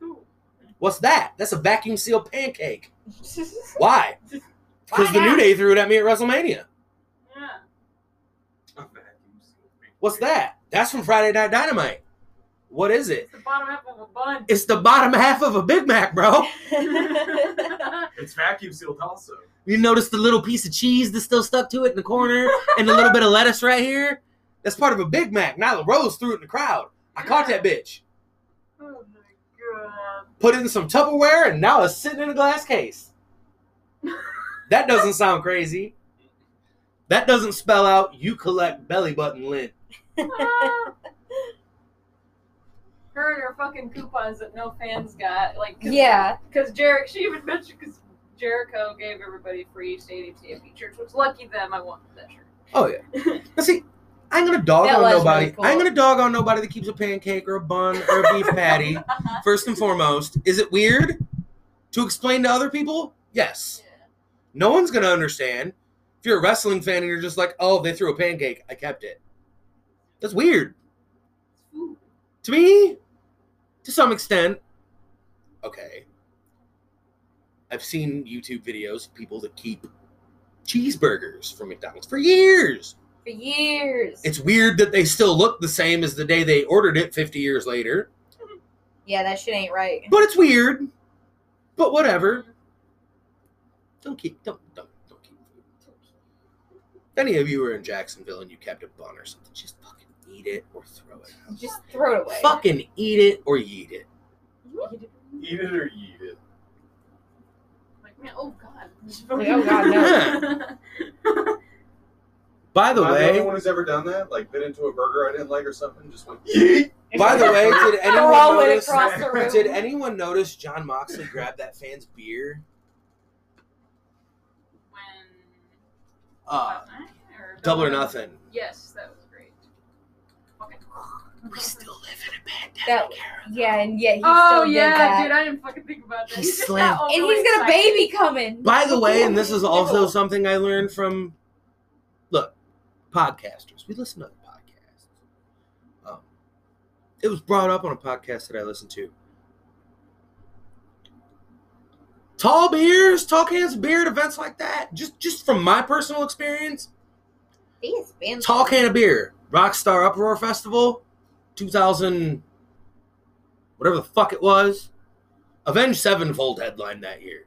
Cool. What's that? That's a vacuum seal pancake. Why? Because the New? Day threw it at me at WrestleMania. Yeah. What's that? That's from Friday Night Dynamite. What is it? It's the bottom half of a bun. It's the bottom half of a Big Mac, bro. It's vacuum sealed also. You notice the little piece of cheese that's still stuck to it in the corner and a little bit of lettuce right here? That's part of a Big Mac. Nyla Rose threw it in the crowd. I caught that bitch. oh my god. Put it in some Tupperware and now it's sitting in a glass case. That doesn't sound crazy. That doesn't spell out you collect belly button lint. Her and her fucking coupons that no fans got. Like, cause, yeah. Because Jericho, she even mentioned because Jericho gave everybody free stadium TFP shirts, which lucky them, I wanted that shirt. Oh yeah. Now see, I ain't gonna dog That on nobody. really cool. I ain't gonna dog on nobody that keeps a pancake or a bun or a beef patty. First and foremost, is it weird to explain to other people? Yes. No one's gonna understand. If you're a wrestling fan and you're just like, oh, they threw a pancake, I kept it. That's weird. Ooh. To me, to some extent, okay. I've seen YouTube videos of people that keep cheeseburgers from McDonald's for years. For years. It's weird that they still look the same as the day they ordered it 50 years later, yeah, that shit ain't right. but it's weird. But whatever. Don't keep don't don't don't keep food. If any of you were in Jacksonville and you kept a bun or something, just fucking eat it or throw it out. Just throw it away. Fucking eat it or yeet it. Eat it or eat it. Like, man, oh god. Like, oh, God, no. By the Am way, anyone who's ever done that? Like bit into a burger I didn't like or something, just went yeet. by the way, did anyone Throw notice? across the room. Did anyone notice Jon Moxley grab that fan's beer? when. Uh, or double or nothing. Yes, that was great. Okay. We still live in a That- pandemic era. Yeah, and yeah, he Oh still did yeah, that. dude, I didn't fucking think about that. He He's just slammed- got and overly he's got a baby coming. By the way, and this is also something I learned from look, podcasters. We listen to other podcasts. Um, it was brought up on a podcast that I listened to. Tall beers, tall cans of beer at events like that. Just just from my personal experience, He is been tall can of beer, Rockstar Uproar Festival, 2000, whatever the fuck it was. Avenged Sevenfold headline that year.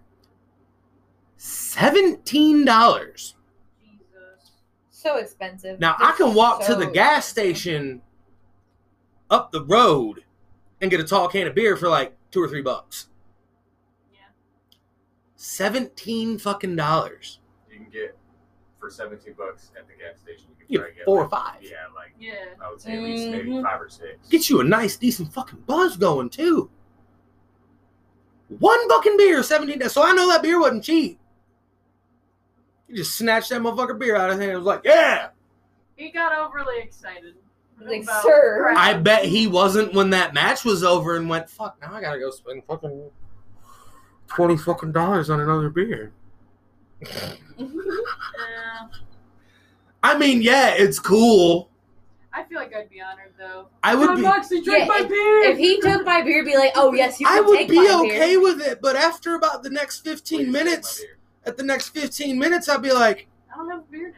Seventeen dollars. Jesus. So expensive. Now I can walk to the gas expensive. station up the road and get a tall can of beer for like two or three bucks. Yeah. Seventeen fucking dollars. You can get for seventeen bucks at the gas station. You can You probably get get four or five. Yeah, like Yeah. I would say at least maybe Mhm. five or six. Get you a nice, decent fucking buzz going too. One fucking beer, seventeen. dollars. So I know that beer wasn't cheap. You just snatched that motherfucker beer out of his hand. and was like, yeah. He got overly excited. Like, about sir. crap. I bet he wasn't when that match was over and went, fuck, now I gotta go spend fucking twenty fucking dollars on another beer. Yeah. I mean, yeah, it's cool. I feel like I'd be honored though. I would Jon be Moxley drank Yeah, my beer. if he took my beer, be like, oh yes, you I would take be my okay beer. with it, but after about the next 15 take my minutes, beer. At the next 15 minutes, I'd be like, I don't have a beer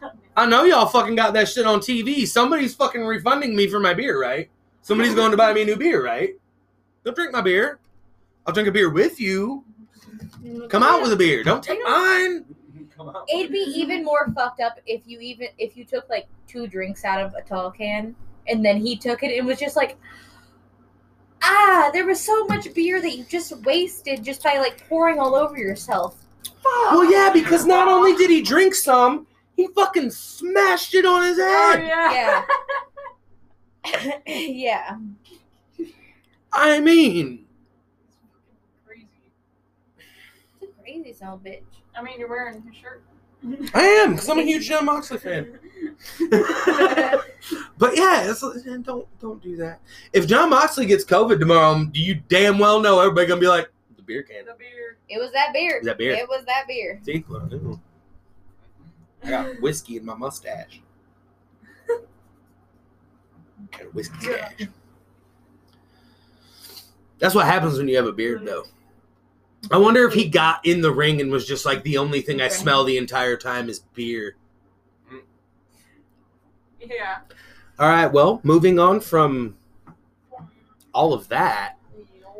now. I know y'all fucking got that shit on TV. Somebody's fucking refunding me for my beer, right? Somebody's going to buy me a new beer, right? Don't drink my beer. I'll drink a beer with you. Come out with a beer. Don't take mine. It'd be even more fucked up if you even if you took like two drinks out of a tall can and then he took it and was just like ah there was so much beer that you just wasted just by like pouring all over yourself Well, yeah, because not only did he drink some, he fucking smashed it on his Oh head. yeah. Yeah. yeah. I mean, Crazy. It's a crazy son of a bitch. I mean, you're wearing his shirt. I am because I'm a huge Jon Moxley fan. But yeah, it's, don't don't do that. If Jon Moxley gets COVID tomorrow, do you damn well know everybody gonna be like the beer can? the beer. It was that beer. Is that beer? It was that beer. See, Well, ooh. I got whiskey in my mustache. Got a whiskey stash. That's what happens when you have a beard, though. I wonder if he got in the ring and was just like the only thing I smell the entire time is beer. Yeah. All right, well, moving on from all of that,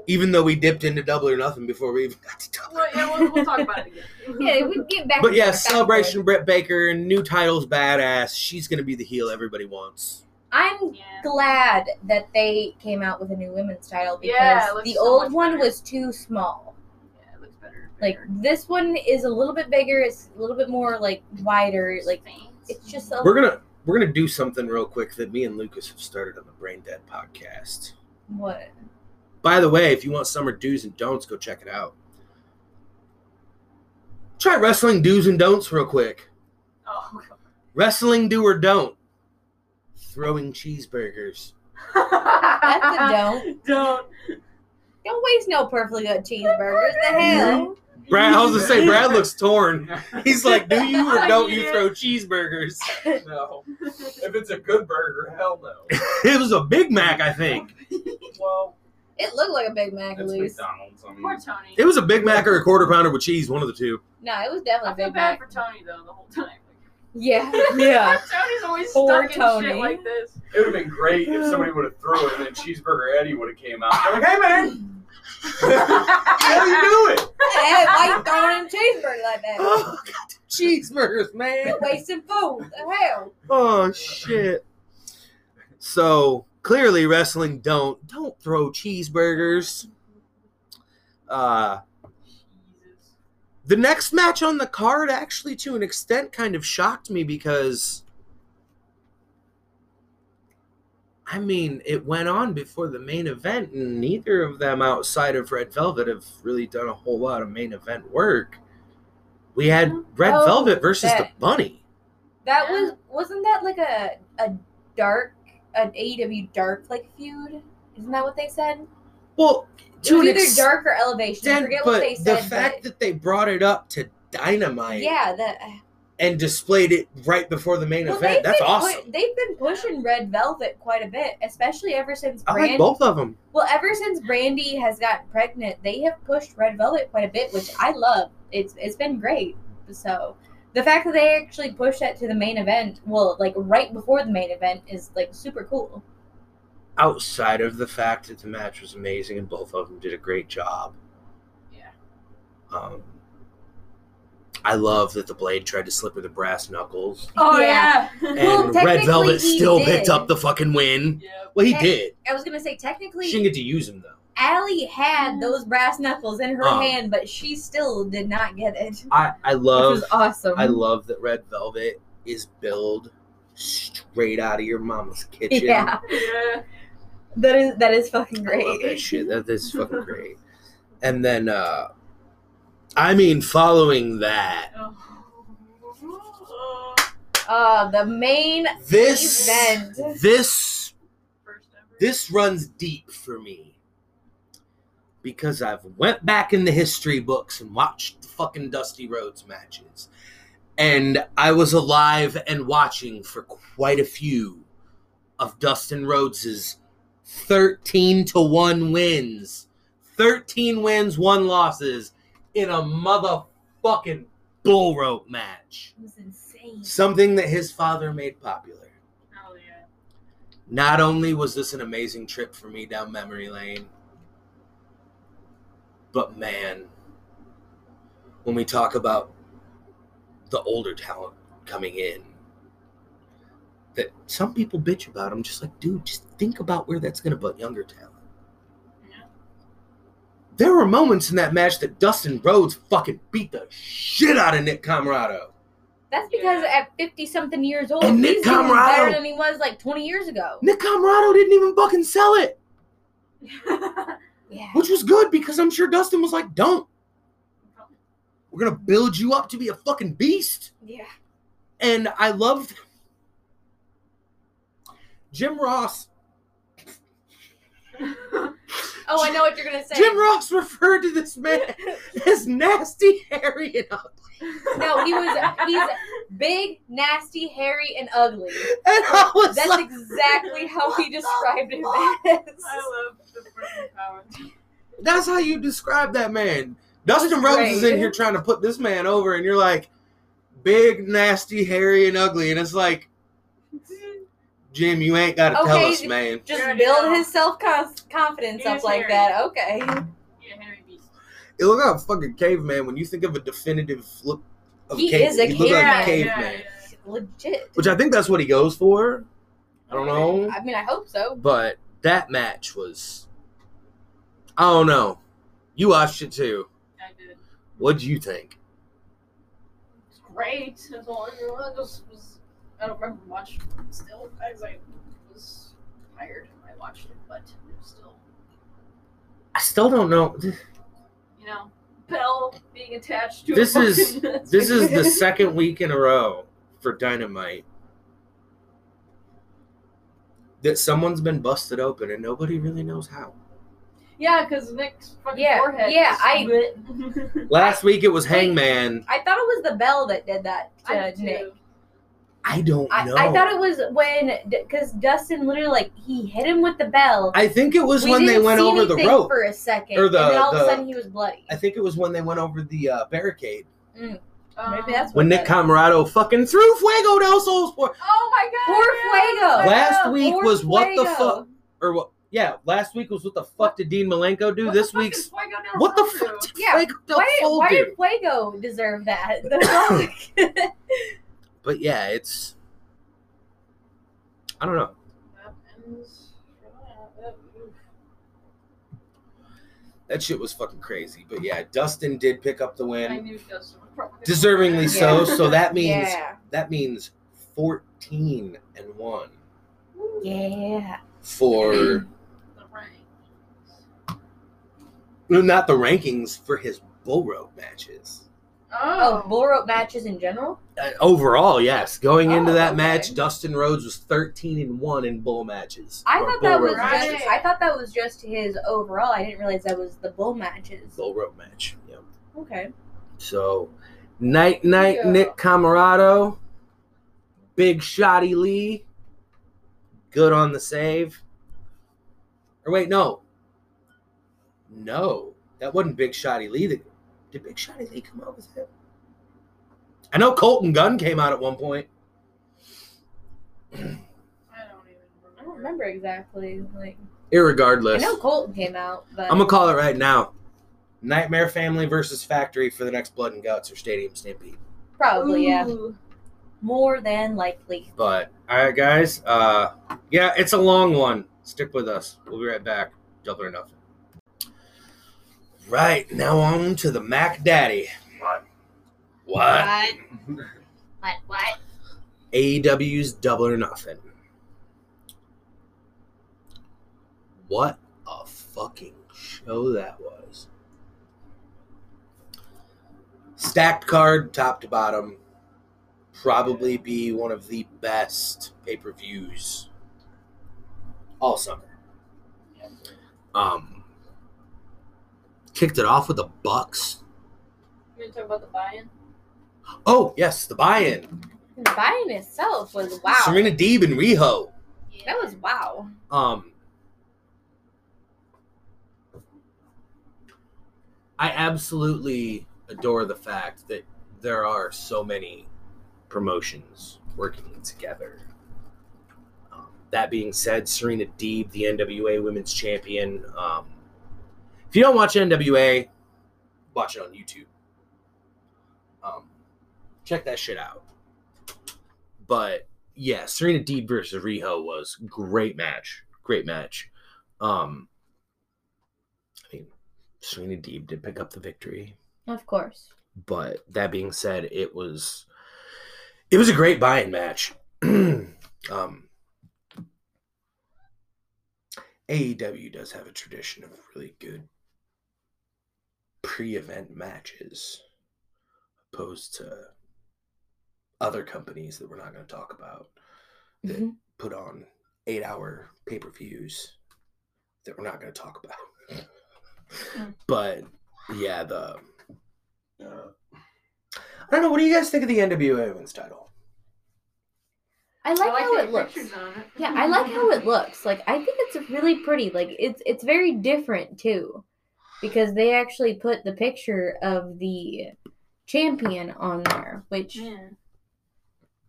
even though we dipped into double or nothing before we even got to double. Well, yeah, we'll, we'll talk about it again. Yeah, we get back. But yeah, our celebration Britt Baker new titles badass. She's gonna be the heel everybody wants. I'm Yeah. glad that they came out with a new women's title because Yeah, the so old one better. was too small. Yeah, it looks better. Like this one is a little bit bigger. It's a little bit more like wider. Like it's just a We're gonna we're gonna do something real quick that me and Lucas have started on the Brain Dead podcast. what? By the way, if you want summer do's and don'ts, go check it out. Try wrestling do's and don'ts real quick. Oh, Wrestling do or don't. Throwing cheeseburgers. That's a don't. Don't. Don't waste no perfectly good cheeseburgers. The hell? Brad, I was gonna say Brad looks torn. He's like, do you or don't you throw cheeseburgers? No. If it's a good burger, hell no. It was a Big Mac, I think. Well, It looked like a Big Mac at it's least. McDonald's. I mean, Poor Tony. It was a Big Mac or a quarter pounder with cheese, one of the two. No, it was I definitely a feel Big bad Mac. for Tony though the whole time. Yeah, yeah. Tony's always Poor stuck in Tony. shit like this. it would have been great if somebody would have thrown it and then Cheeseburger Eddie would have came out. They're like, hey man, how you doing? Hey, why you throwing in cheeseburger like that? Oh, God, cheeseburgers, man. You're wasting food. The hell? Oh shit. So clearly, wrestling don't don't throw cheeseburgers. Uh, the next match on the card actually, to an extent, kind of shocked me because. I mean, it went on before the main event, and neither of them, outside of Red Velvet, have really done a whole lot of main event work. We had Red Oh, Velvet versus the Bunny. That was wasn't that like a a dark an AEW dark like feud? Isn't that what they said? Well, It to was an either dark or elevation. I forget what they said. the fact but that they brought it up to Dynamite yeah, that uh, and displayed it right before the main well, event, that's pu- awesome. they've been pushing Red Velvet quite a bit, especially ever since I Brandi. like both of them. Well, ever since Brandi has gotten pregnant, they have pushed Red Velvet quite a bit, which I love. It's it's been great. So the fact that they actually pushed that to the main event, well, like right before the main event, is like super cool. Outside of the fact that the match was amazing and both of them did a great job. Yeah. Um, I love that the blade tried to slip her the brass knuckles, Oh Yeah. yeah. and Well, Red Velvet still did. picked up the fucking win. yeah. Well, he Hey, did. I was gonna say technically, She didn't get to use him though. Allie had those brass knuckles in her Uh. hand, but she still did not get it, I I which love was awesome. I love that Red Velvet is billed straight out of your mama's kitchen. yeah, Yeah. that is that is fucking I love that great. shit. That is fucking great. And then, uh I mean, following that, Oh. Uh, the main this event. this First ever. this runs deep for me because I've went back in the history books and watched the fucking Dusty Rhodes matches, and I was alive and watching for quite a few of Dustin Rhodes's thirteen to one wins, thirteen wins, one losses in a motherfucking bull rope match. It was insane. Something that his father made popular. Oh yeah. Not only was this an amazing trip for me down memory lane, but man, when we talk about the older talent coming in, that some people bitch about, I'm just like, dude, just think about where that's going to put younger talent. Yeah. there were moments in that match that Dustin Rhodes fucking beat the shit out of Nick Comoroto. That's because Yeah. at 50 something years old, And Nick he's even Comoroto- better than he was like 20 years ago. Nick Comoroto didn't even fucking sell it, Yeah. which was good because I'm sure Dustin was like, "Don't. We're gonna build you up to be a fucking beast." Yeah. And I loved Jim Ross. Oh, I know what you're gonna say. Jim Ross referred to this man as nasty, hairy, and. No, he was he's big, nasty, hairy, and ugly. And I was That's like, exactly how he described him as. I love the freaking power. That's how you describe that man. Dustin That's Rhodes is in here trying to put this man over, and you're like, big, nasty, hairy, and ugly, and it's like, Jim, you ain't got to tell us, man. Just build his self confidence up like hairy. that. Okay. Yeah, Harry Beast. You look like a fucking caveman when you think of a definitive look of He cave. is a he look like a caveman. caveman, Legit. which I think that's what he goes for. I don't know, I mean, I hope so. but that match was, I don't know. You watched it too. I did. What'd you think? It's great. All I just was. I don't remember much still, I was tired when I watched it, but it was still, I still don't know. You know, Bell being attached to. a This is- This is the second week in a row for Dynamite that someone's been busted open and nobody really knows how. Yeah, because Nick's fucking Yeah, forehead. yeah, is I- Last week it was Hangman. I thought it was the bell that did that to I do. Nick. I don't I, know. I thought it was when because Dustin literally like he hit him with the bell. I think it was We when they didn't went see over the anything rope. for a second, Or the- and then all of the- a sudden he was bloody. I think it was when they went over the uh, barricade. Um, Maybe that's When what Nick that- Comoroto fucking threw Fuego del Sol for Oh my god! Poor yeah. Fuego. Last Wow, week poor was what the Fuego. fuck or what yeah, last week was what the fuck did Dean Malenko do? What this week's is Fuego del what the fuck did Yeah, Fuego del Why, Sol why do? did Fuego deserve that? The fuck? But yeah, it's I don't know. That ends for that. That- oof. That shit was fucking crazy. But yeah, Dustin did pick up the I win. knew Dustin would probably. Deservingly so. Yeah. So that means yeah, that means 14 and 1 yeah. for The rank. not the rankings for his bull rope matches. Oh, bull rope matches in general. Uh, overall, yes. Going into Oh, that okay. match, Dustin Rhodes was 13 and 1 in bull matches. I thought that was matches. just. I thought that was just his overall. I didn't realize that was the bull matches. bull rope match. Yep. Okay. So, night night Yeah. Nick Comoroto, big shotty Lee, good on the save. Or wait, no, no, that wasn't big shotty Lee. That, did big shotty Lee come out with him? I know Colten Gunn came out at one point. I don't even I don't remember. remember exactly. Like I Irregardless, know Colten came out, but I'm gonna call it right now. Nightmare Family versus Factory for the next Blood and Guts or Stadium Stampede. probably yeah, more than likely. But all right, guys. Uh, yeah, it's a long one. Stick with us. We'll be right back. Double or nothing. Right now on to the Mac Daddy. What? What? What? What? AEW's Double or Nothing. What a fucking show that was. Stacked card, top to bottom. Probably be one of the best pay per views all summer. Um, kicked it off with the Bucks. You gonna talk about the buy-in? Oh yes, the buy-in. The buy-in itself was wow. Serena Deeb and Riho. That was wow. Um, I absolutely adore the fact that there are so many promotions working together. Um, that being said, Serena Deeb, the NWA Women's Champion. Um, if you don't watch NWA, watch it on YouTube. Um, check that shit out. But yeah, Serena Deeb versus Riho was great match. Great match. Um I mean, Serena Deeb did pick up the victory. Of course. But that being said, it was it was a great buy-in match. um, AEW does have a tradition of really good pre-event matches, opposed to other companies that we're not going to talk about that Mhm. put on eight-hour pay-per-views that we're not going to talk about. Mm. but yeah, the uh, I don't know. What do you guys think of the NWA Women's Title? I like, how it looks. it. Yeah, I like how it looks. Like I think it's really pretty. Like it's it's very different too. Because they actually put the picture of the champion on there, which Yeah.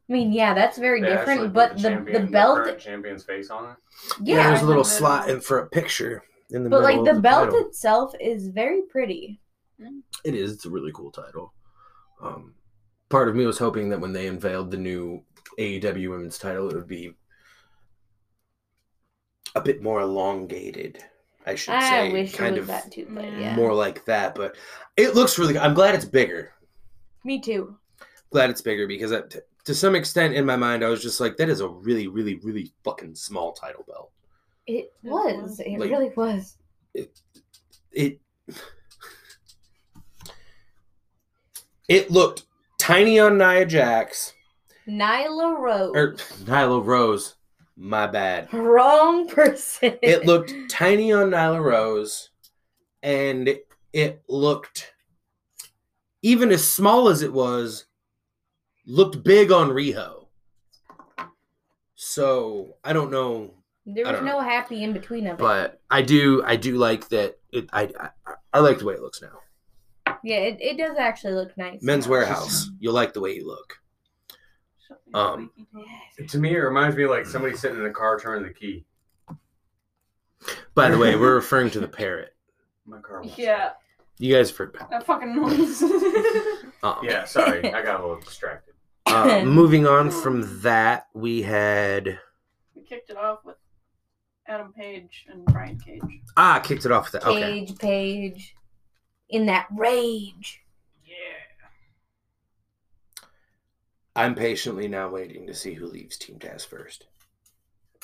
I mean, yeah, that's very They different, but the champion- the belt current champion's face on it. yeah, there's a little the slot in for a picture in the but middle But like of the belt title. itself is very pretty. It is. It's a really cool title. Um, part of me was hoping that when they unveiled the new AEW Women's title, it would be a bit more elongated. I should I say, wish kind it was of that too, but yeah. more like that. But it looks really. I'm glad it's bigger. Me too. Glad it's bigger because I, t- to some extent in my mind, I was just like, that is a really, really, really fucking small title belt. It It was. was. It Like- really was. it it looked tiny on Nia Jax Nyla Rose. or Nyla Rose. My bad. Wrong person. It looked tiny on Nyla Rose, and it looked even as small as it was, looked big on Riho. So I don't know there was no happy in between of it. but I do I do like that it I I, I like the way it looks now. yeah, it, it does actually look nice. Men's now. Warehouse, you'll like the way you look. Something Um. To me, it reminds me of like somebody sitting in a car turning the key. By the way, we're referring to the parrot. My car. won't Yeah, You guys have heard about. that fucking noise. Um. Yeah, sorry, I got a little distracted. uh, moving on from that, we had we kicked it off with Adam Page and Brian Cage. ah kicked it off with that. Okay, Cage Page in that rage. I'm patiently now waiting to see who leaves Team Taz first.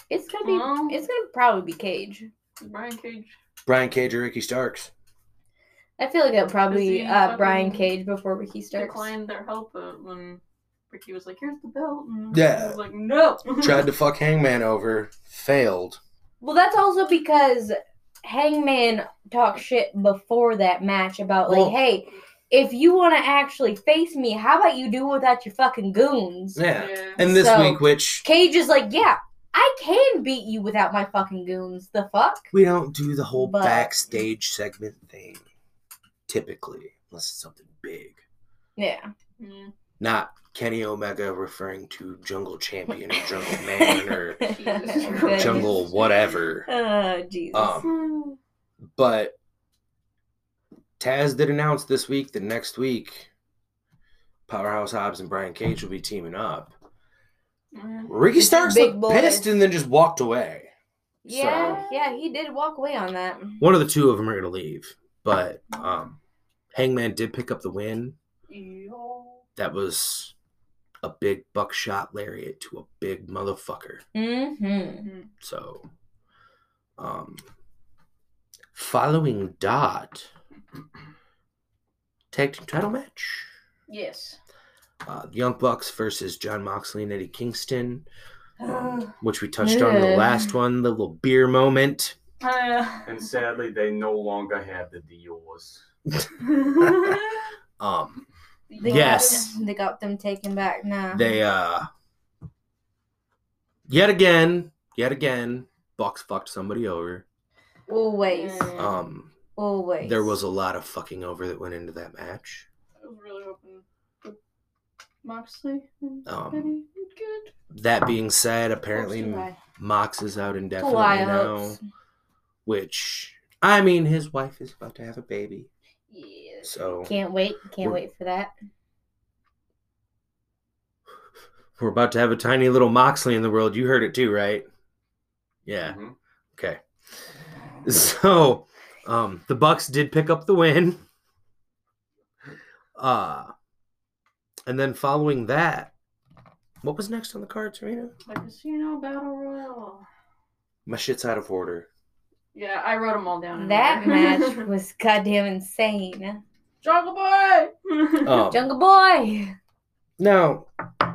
It's gonna be. Well- It's gonna probably be Cage. Brian Cage. Brian Cage or Ricky Starks. I feel like it'll probably Is be he uh, Brian Cage before Ricky Starks. Declined their help uh, when Ricky was like, "Here's the belt." And Yeah. he was like, "No." Tried to fuck Hangman over, failed. Well, that's also because Hangman talked shit before that match about like, Well- hey, if you want to actually face me, how about you do it without your fucking goons? Yeah. Yeah. And this So- week, which Cage is like, yeah, I can beat you without my fucking goons. The fuck? we don't do the whole But- backstage segment thing typically, unless it's something big. Yeah. Mm. Not Kenny Omega referring to Jungle Champion or Jungle Man or Jungle whatever. Oh, Jesus. Um, But Taz did announce this week that next week Powerhouse Hobbs and Brian Cage will be teaming up. Mm. Ricky Starks Big looked pissed and then just walked away. yeah, yeah, he did walk away on that. One of the two of them are going to leave. But um, Hangman did pick up the win. Yo. That was a big buckshot lariat to a big motherfucker. Mm-hmm. Mhm. So, um, following Dot, tag team title match. Yes. Uh, Young Bucks versus Jon Moxley and Eddie Kingston, Uh, which we touched on in the last one, the little beer moment. Uh, And sadly, they no longer have the Dior's. Um, they Yes. got, they got them taken back now. they uh, yet again, yet again, Bucks fucked somebody over. always. Um, always. there was a lot of fucking over that went into that match. I was really hoping for Moxley and Um, Eddie would good. That being said, apparently Mox is out indefinitely I now, which I mean, his wife is about to have a baby, Yeah. so Can't wait. Can't wait for that. we're about to have a tiny little Moxley in the world. You heard it too, right? Yeah. Mhm. Okay. So, Um, the Bucks did pick up the win. Uh, and then following that, what was next on the card, Serena? The Casino Battle Royal. My shit's out of order. Yeah, I wrote them all down. That match was goddamn insane. Jungle Boy. Um, Jungle Boy. now,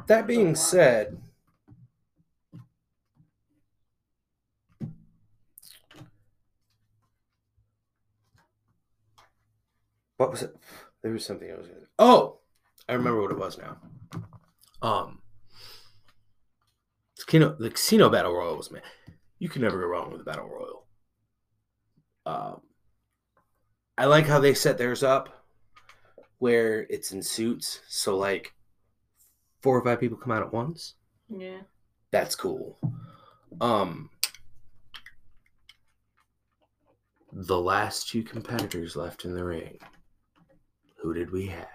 that being said, what was it? There was something I was gonna. Oh, I remember what it was now. Um, casino, the casino battle royal was man. You can never go wrong with a battle royal. Um, I like how they set theirs up, where it's in suits. So like, four or five people come out at once. yeah. That's cool. Um, the last two competitors left in the ring. Who did we have?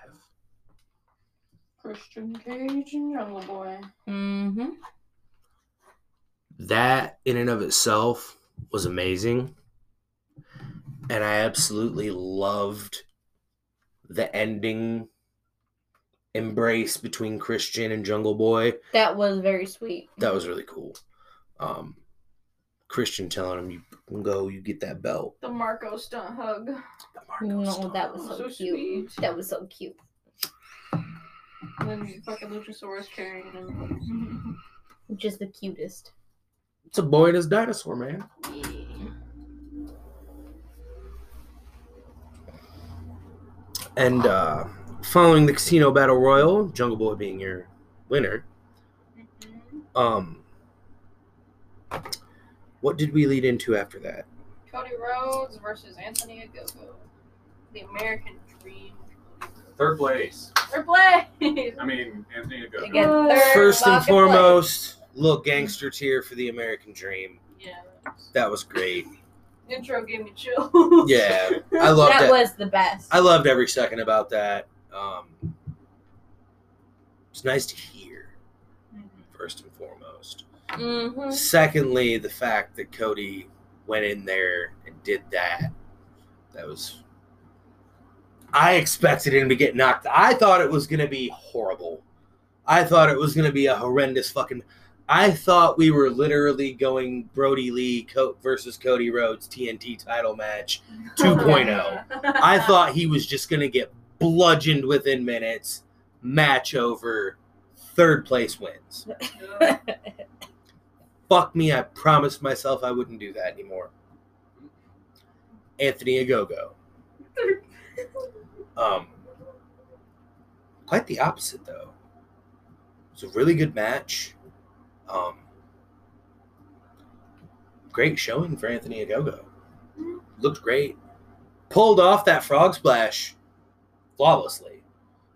Christian Cage and Jungle Boy. Mm-hmm. that in and of itself was amazing and i absolutely loved the ending embrace between christian and jungle boy That was very sweet. that was really cool um christian telling him you can go you get that belt The Marko Stunt hug. The Marco No, stuff. that was so, So cute. sweet. That was so cute. And then fucking Luchasaurus carrying him. Just the cutest. it's a boy and his dinosaur man yeah. and uh following the casino battle royal jungle boy being your winner Mhm. um what did we lead into after that Cody Rhodes versus Anthony Ogogo. The American Dream. Third place. Third place. I mean, Anthony Ogogo. Again, third First and fucking foremost, little gangster tier for the American Dream. Yeah. That was great. Intro gave me chills. Yeah, I place. loved That it. was the best. I loved every second about that. Um, it's nice to hear. Mhm. First and foremost. Mm-hmm. Secondly, the fact that Cody went in there and did that. That was. I expected him to get knocked. I thought it was going to be horrible. I thought it was going to be a horrendous fucking. I thought we were literally going Brodie Lee versus Cody Rhodes TNT title match 2.0. I thought he was just going to get bludgeoned within minutes, match over, third place wins. Fuck me, I promised myself I wouldn't do that anymore. Anthony Ogogo. Um, quite the opposite, though. It was a really good match. Um, great showing for Anthony Ogogo. Looked great. Pulled off that frog splash flawlessly.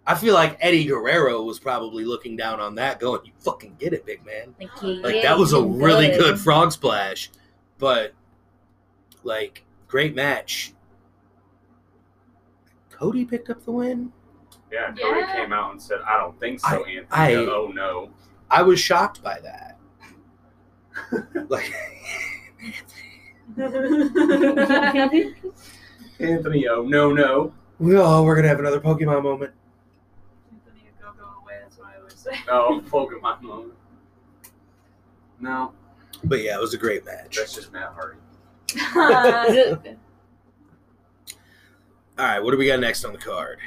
I feel like Eddie Guerrero was probably looking down on that, going, "You fucking get it, big man." Like, Like that was a you really good frog splash, but like great match. Cody picked up the win. Yeah, Cody Yeah. came out and said, "I don't think so, I- Anthony." I- oh no. I was shocked by that. like Anthony, Anthony oh no, no. we oh, we're gonna have another Pokemon moment. Anthony Ogogo away, that's what I always say. Oh, Pokemon moment. No, But yeah, it was a great match. that's just Matt Hardy. All right, what do we got next on the card?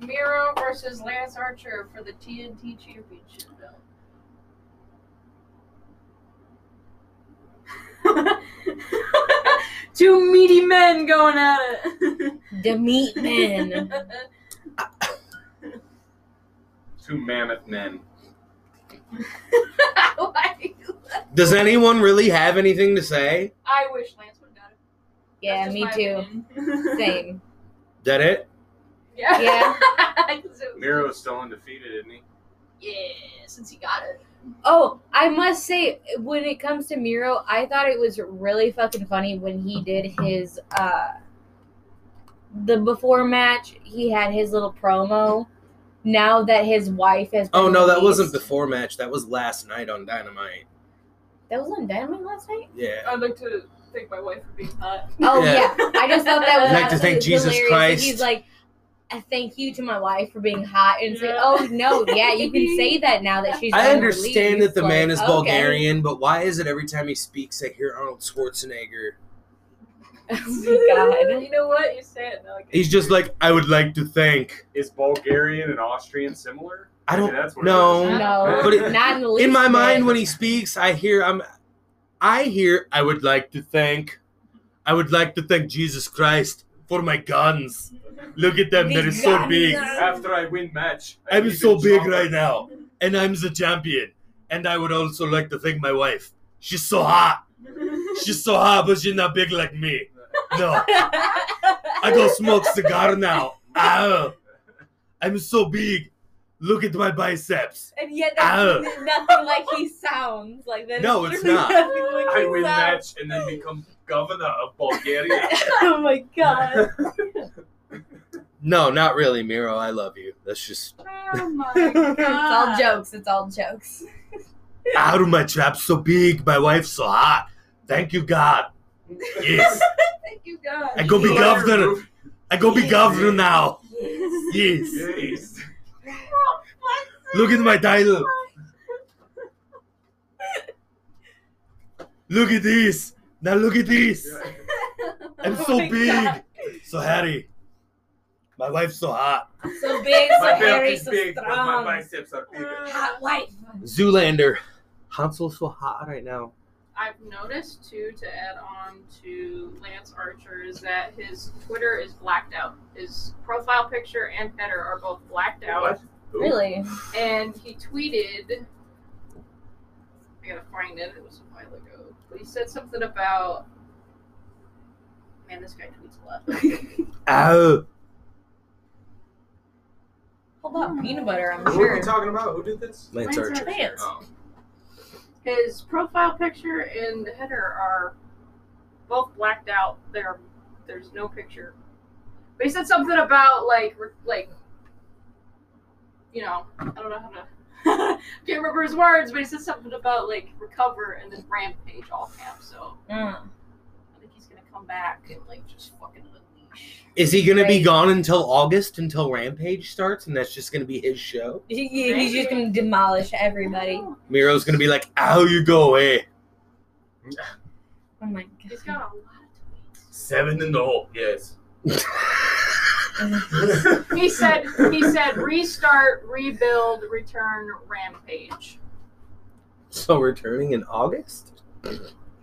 Miro versus Lance Archer for the TNT Championship belt. Two meaty men going at it. the meat man. Two mammoth men. Does anyone really have anything to say? I wish Lance would have got it. Yeah, That's me just too. opinion. Same. That it? Yeah. Yeah. 'Cause it was- Miro's still undefeated, isn't he? Yeah, since he got it. Oh, I must say, when it comes to Miro, I thought it was really fucking funny when he did his uh the before match. He had his little promo. Now that his wife has. Oh been no, that wasn't before match. That was last night on Dynamite. That was on Dynamite last night. Yeah. I'd like to thank my wife for being hot. Oh Yeah. yeah. I just thought that was I'd like to thank absolutely Jesus hilarious. Christ. He's like, I thank you to my wife for being hot, and say, Yeah. oh no, yeah, you can say that now that she's. I understand released. that the man Like, is okay. Bulgarian, but why is it every time he speaks I hear Arnold Schwarzenegger? Oh my god. You know what? You say it like, He's just like, I would like to thank. Is Bulgarian and Austrian similar? I don't Maybe that's what know. It is. No, But it- not in the least. In my mind, when he speaks, I hear I'm, I hear I would like to thank, I would like to thank Jesus Christ for my guns. Look at them, they're so big. After I win match, I I'm so big chocolate. right now, and I'm the champion. And I would also like to thank my wife. She's so hot. She's so hot, but she's not big like me. No, I go smoke cigar now. Ow. I'm so big. Look at my biceps. and yet Ow. Ah. nothing like he sounds like that. No, is it's not. nothing like I he win sounds. match and then become governor of Bulgaria. oh my god. No, not really, Miro. I love you. That's just Oh my it's all jokes. It's all jokes. out of my trap. So big. My wife's so hot. Thank you, God. Yes, Thank you, God. I go be governor. I go be governor now. Yes. Yes. Look at my title. Look at this. Now look at this. I'm Oh so my big. God. So Harry. My wife's so hot. So big, so My hairy, is so big, but my biceps are bigger. Hot wife. Zoolander. Hansel's so hot right now. I've noticed too to add on to Lance Archer is that his Twitter is blacked out. His profile picture and header are both blacked out. What? Really? And he tweeted I gotta find it, it was a while ago. But he said something about Man, this guy tweets a lot. Ow. Hold on, peanut butter, I'm sure. Who are sure. we talking about? Who did this? Lance Lance Archer. Archer. Lance. Oh. His profile picture and the header are both blacked out. There, there's no picture. But he said something about like, like, you know, I don't know how to. Can't remember his words, but he said something about like recover and then rampage all camp. So Mm. I think he's gonna come back and like just fucking. Is he gonna be gone until August until Rampage starts and that's just gonna be his show? He- he- he's just gonna demolish everybody. Miro's gonna be like, Ow, you go away. Oh my He's god. got a lot of tweets. Seven in the hole. Yes. He said he said restart, rebuild, return, rampage. So returning in August?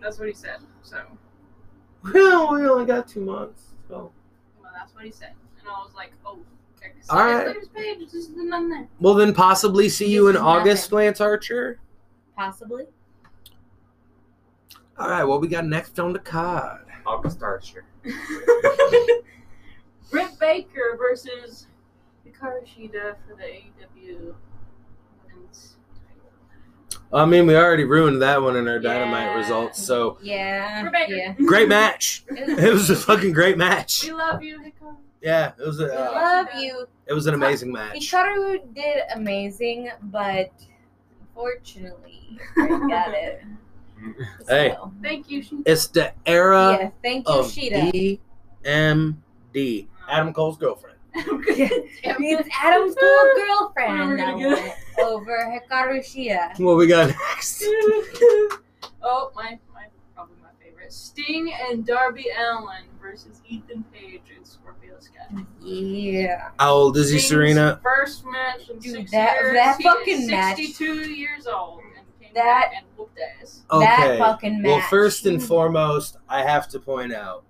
That's what he said. So Well, we only got two months. So well, that's what he said. And I was like, oh, okay. So All right. His page this is none there. Well then possibly see you in This August, nothing. Lance Archer. Possibly. Alright, what we got next on the card? August Archer. Britt Baker versus Hikaru Shida for the AEW women's title. I mean, we already ruined that one in our dynamite Yeah. results. So Yeah. Yeah. great match. It was a fucking great match. We love you, Hikaru. Yeah, it was a We uh, love you. it was an amazing match. Hikaru did amazing, but unfortunately, I got it. Hey. So, Thank you, Shida. It's the era yeah, thank you, of Sheeta. DMD, Adam Cole's girlfriend. It's Adam's cool girlfriend We're that went over Hikaru Shida. What we got next? oh, my, my, probably my favorite. Sting and Darby Allin versus Ethan Page and Scorpio Sky. Yeah. How old is he, Sting's Serena? First match in Dude, six that- years. that He fucking is match- 62 years old That- back and whooped ass. That fucking match. Well, first and foremost, I have to point out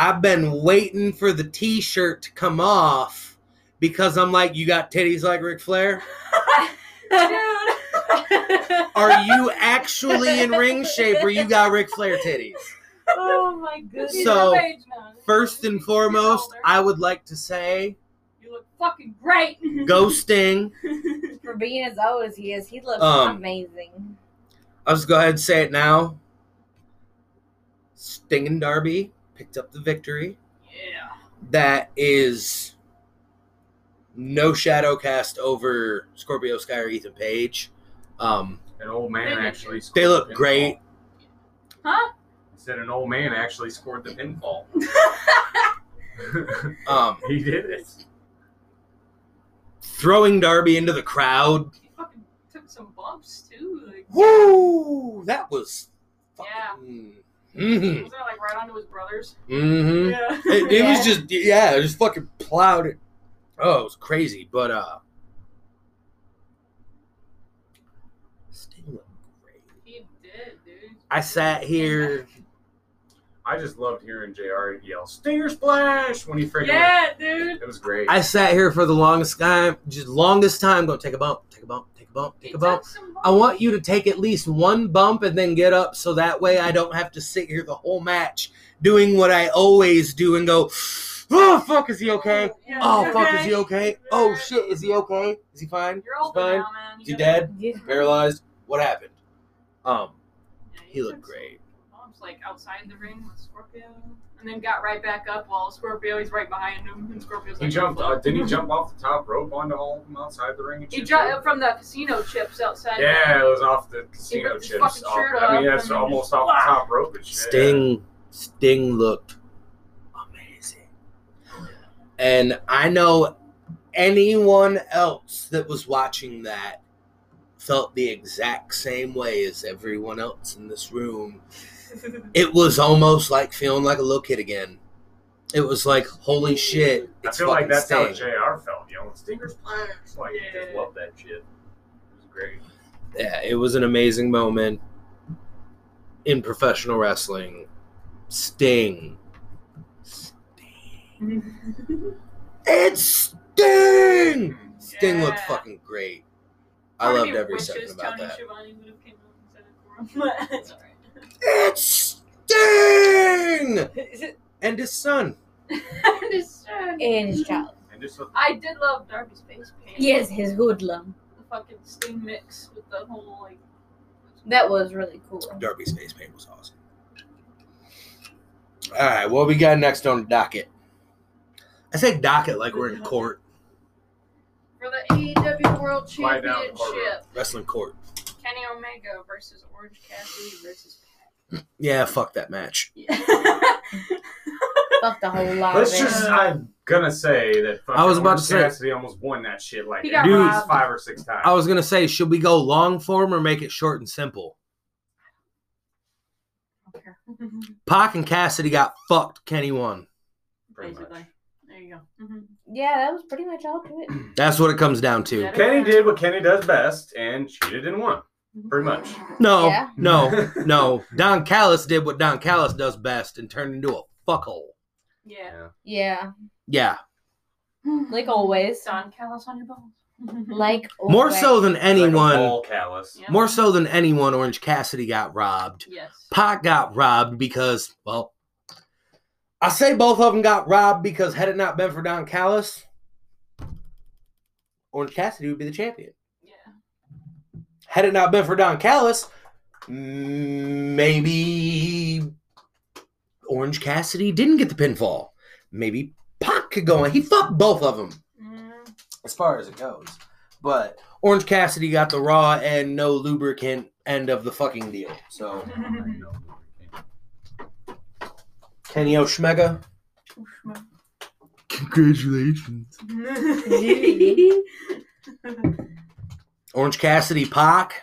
I've been waiting for the t-shirt to come off because I'm like, you got titties like Ric Flair? Are you actually in ring shape or you got Ric Flair titties? oh my goodness. So, of age now. First and foremost. I would like to say, You look fucking great. go Sting. For being as old as he is, he looks Um, amazing. I'll just go ahead and say it now. Sting and Darby picked up the victory. yeah. That is no shadow cast over Scorpio Sky or Ethan Page. Um, An old man They- actually. they look scored great. pinfall. Huh? Said an old man actually scored the pinfall. Um, he did it. throwing Darby into the crowd. He fucking took some bumps too. Like, Woo! That was. Yeah. Fucking, mm-hmm. was that like right onto his brothers? Mm-hmm. Yeah. It, it was just yeah, it just fucking plowed it. Oh, it was crazy. But uh Sting looked great. he did, dude. I sat here I just loved hearing JR yell "Stinger Splash" when he freaking. Yeah, dude. It was great. I sat here for the longest time just longest time go take a bump, take a bump, take a bump, He a bump. I want you to take at least one bump and then get up so that way I don't have to sit here the whole match doing what I always do and go, Oh fuck, is he okay? Yeah, Oh you fuck, okay? is he okay? Oh shit, is he okay? Is he fine? You're He's fine. now, man. Is he dead? Yeah. Paralyzed? What happened? Um, Yeah, he looked great. Bumps like outside the ring with Scorpio, and then got right back up while Scorpio he's right behind him, and Scorpio's he like, jumped. "Fuck." Uh, didn't he jump off the top rope onto all of them outside the ring? And He jumped too? from the casino chips outside. Yeah, it was off the casino ripped chips. fucking Off, shirt I mean, off that's and almost just- off the top rope and shit. Sting, Sting looked amazing, and I know anyone else that was watching that felt the exact same way as everyone else in this room. It was almost like feeling like a little kid again. It was like, holy shit! I feel like fucking that's how Sting. Jr. felt. You know, Stinger Splash. Like, he just Yeah. that shit. It was great. yeah, it was an amazing moment in professional wrestling. Sting. Sting. it's Sting! Sting looked fucking great. I Part of loved every second about Tony that. Schiavone would have came out and said it for him, but it's Sting! And his son. And his child. And just with I did love Darby's face paint. Yes, his hoodlum. The fucking sting mix with the whole like. That was really cool. Darby's face paint was awesome. All right, what we got next on the docket? I say docket like we're in court, For the AEW World Lie down, Corbin. Championship, wrestling court. Kenny Omega versus Orange Cassidy versus Yeah, fuck that match. Pac. Fuck the whole lot Let's of it. just. I'm gonna say that. I was about Orange to say- Cassidy almost won that shit like He at got least robbed. five or six times. I was gonna say, should we go long form or make it short and simple? Pac and Cassidy got fucked. Kenny won. Pretty much. Basically. There you go. Mhm. Yeah, that was pretty much all to it. That's what it comes down to. Kenny did what Kenny does best and cheated and won. Pretty much. No, Yeah. no, no. Don Callis did what Don Callis does best and turned into a fuckhole. Yeah. Yeah, Yeah, like always. Don Callis on your bones. Like more so than anyone. ball callus. Yeah. More so than anyone, Orange Cassidy got robbed. Yes. Pac got robbed because, well, I say both of them got robbed because had it not been for Don Callis, Orange Cassidy would be the champion. Yeah. Had it not been for Don Callis, maybe Orange Cassidy didn't get the pinfall. Maybe Pac could go on. He fucked both of them Mm, as far as it goes. But Orange Cassidy got the raw and no lubricant end of the fucking deal. So Kenny Oshmega, congratulations. Orange Cassidy, Pac.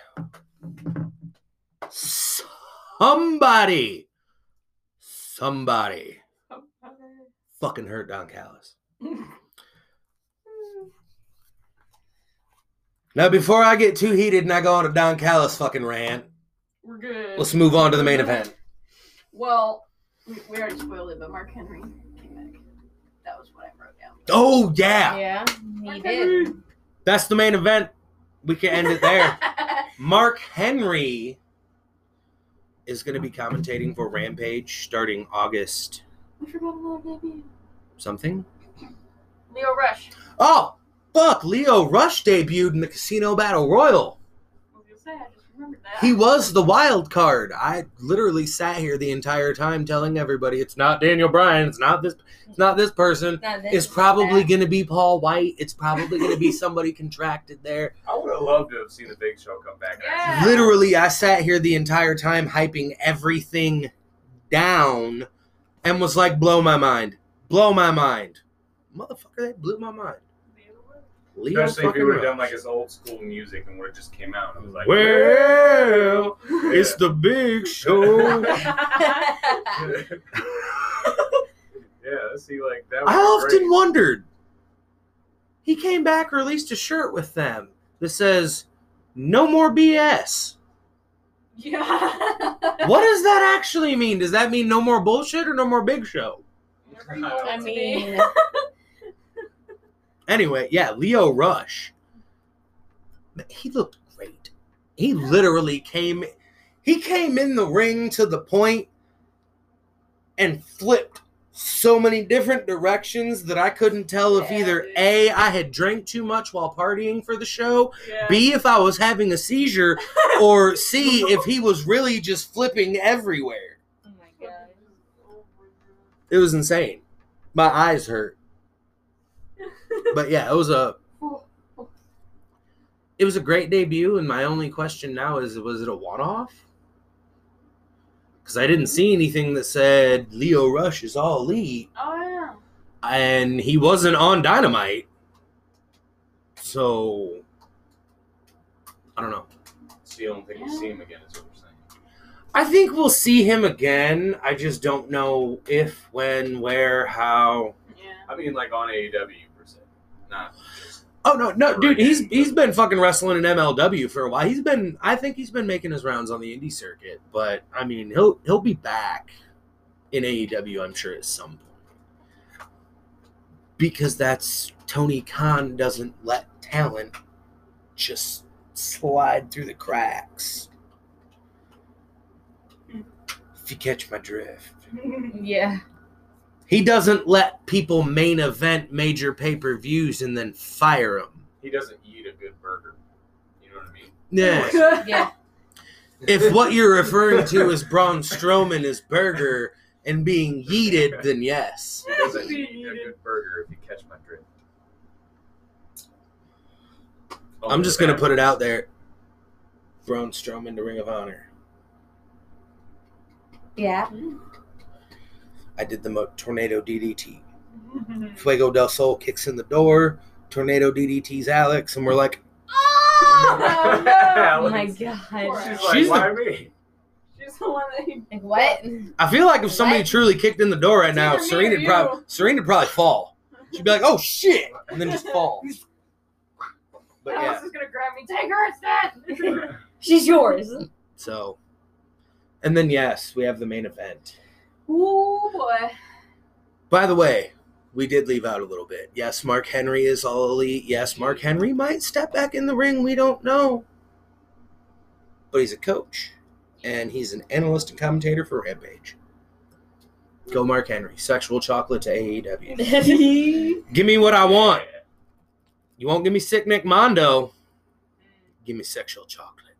Somebody, somebody fucking hurt Don Callis. Now, before I get too heated and I go on a Don Callis fucking rant, We're good. let's move on to the main event. Well, we, we already spoiled it, but Mark Henry came back. That was what I wrote down. Oh yeah, Yeah, he Mark did. Henry. that's the main event. We can end it there. Mark Henry is going to be commentating for Rampage starting August we forgot something. Lio Rush. Oh, fuck! Lio Rush debuted in the Casino Battle Royal. I was gonna say, I just remember that. He was the wild card. I literally sat here the entire time telling everybody it's not Daniel Bryan, it's not this it's not this person. Not this, It's probably going to be Paul White. It's probably going to be somebody contracted there. I would have loved to have seen the Big Show come back. Yeah. Literally, I sat here the entire time hyping everything down and was like, blow my mind. Blow my mind. Motherfucker, that blew my mind. Lio Especially if he would have done like his old school music and would have just came out. and was like, Well, Yeah. it's the big show. yeah, see, like that. I often great. wondered. He came back, released a shirt with them that says, No more BS. yeah. What does that actually mean? Does that mean no more bullshit or no more big show? Whatever you want it I mean, be. Anyway, yeah, Lio Rush. He looked great. He literally came he came in the ring to the point and flipped so many different directions that I couldn't tell if Yeah, either dude. A I had drank too much while partying for the show, Yeah. B if I was having a seizure, or C if he was really just flipping everywhere. oh my god. It was insane. My eyes hurt. But yeah, it was a it was a great debut, and my only question now is was it a one off? Because I didn't see anything that said Lio Rush is all elite, Oh yeah. and he wasn't on Dynamite. So I don't know. So you don't think we'll see him again? Is what we're saying. I think we'll see him again. I just don't know if, when, where, how. Yeah. I mean, like on AEW per se, not. Oh no, no, dude, he's he's been fucking wrestling in MLW for a while. He's been, I think he's been making his rounds on the indie circuit. But I mean, he'll he'll be back in AEW, I'm sure, at some point, because that's Tony Khan doesn't let talent just slide through the cracks. Hmm. If you catch my drift. Yeah. He doesn't let people main event major pay per views and then fire them. He doesn't eat a good burger. You know what I mean? Yeah. Yeah. if what you're referring to is Braun Strowman is burger and being yeeted, then yes. He doesn't eat a good burger if you catch my drift. Oh, I'm just gonna put it out there. Braun Strowman to Ring of Honor. Yeah. Mm. I did the mo- tornado DDT. Mm-hmm. Fuego del Sol kicks in the door. Tornado DDT's Alex, and we're like, Oh, no. Oh my She's god. like, She's why me? She's the one that he Like what? I feel like if somebody What? truly kicked in the door right It's now, either me or Serena'd probably Serena'd probably fall. She'd be like, "Oh shit," and then just fall. But yeah, Alice is gonna grab me. Take her instead. She's yours. so, and then yes, we have the main event. Ooh boy. By the way, we did leave out a little bit. Yes, Mark Henry is all elite. Yes, Mark Henry might step back in the ring. We don't know. But he's a coach, and he's an analyst and commentator for Rampage. Go, Mark Henry. Sexual chocolate to AEW. Give me what I want. You won't give me sick Nick Mondo. Give me sexual chocolate.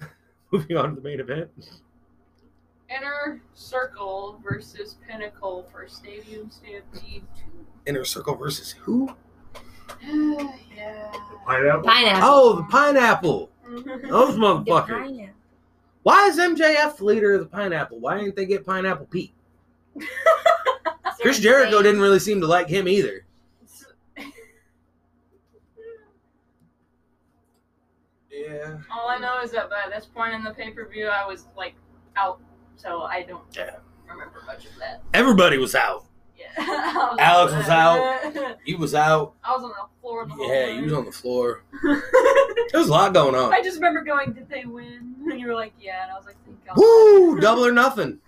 Moving on to the main event. Inner Circle versus Pinnacle for Stadium Stampede Inner Circle versus who? 2. yeah. Pineapple. Pineapple. Oh, the pineapple. Those The motherfuckers. pineapple. Why is MJF the leader of the pineapple? Why didn't they get Pineapple Pete? Chris Jericho didn't really seem to like him either. Yeah. All I know is that by this point in the pay per view, I was like out, so I don't Yeah. remember much of that. Everybody was out. Yeah. Was Alex was out. He was out. I was on the floor. The Yeah, time. he was on the floor. There was a lot going on. I just remember going, "Did they win?" And you were like, "Yeah," and I was like, "Thank God." Woo! Double or nothing.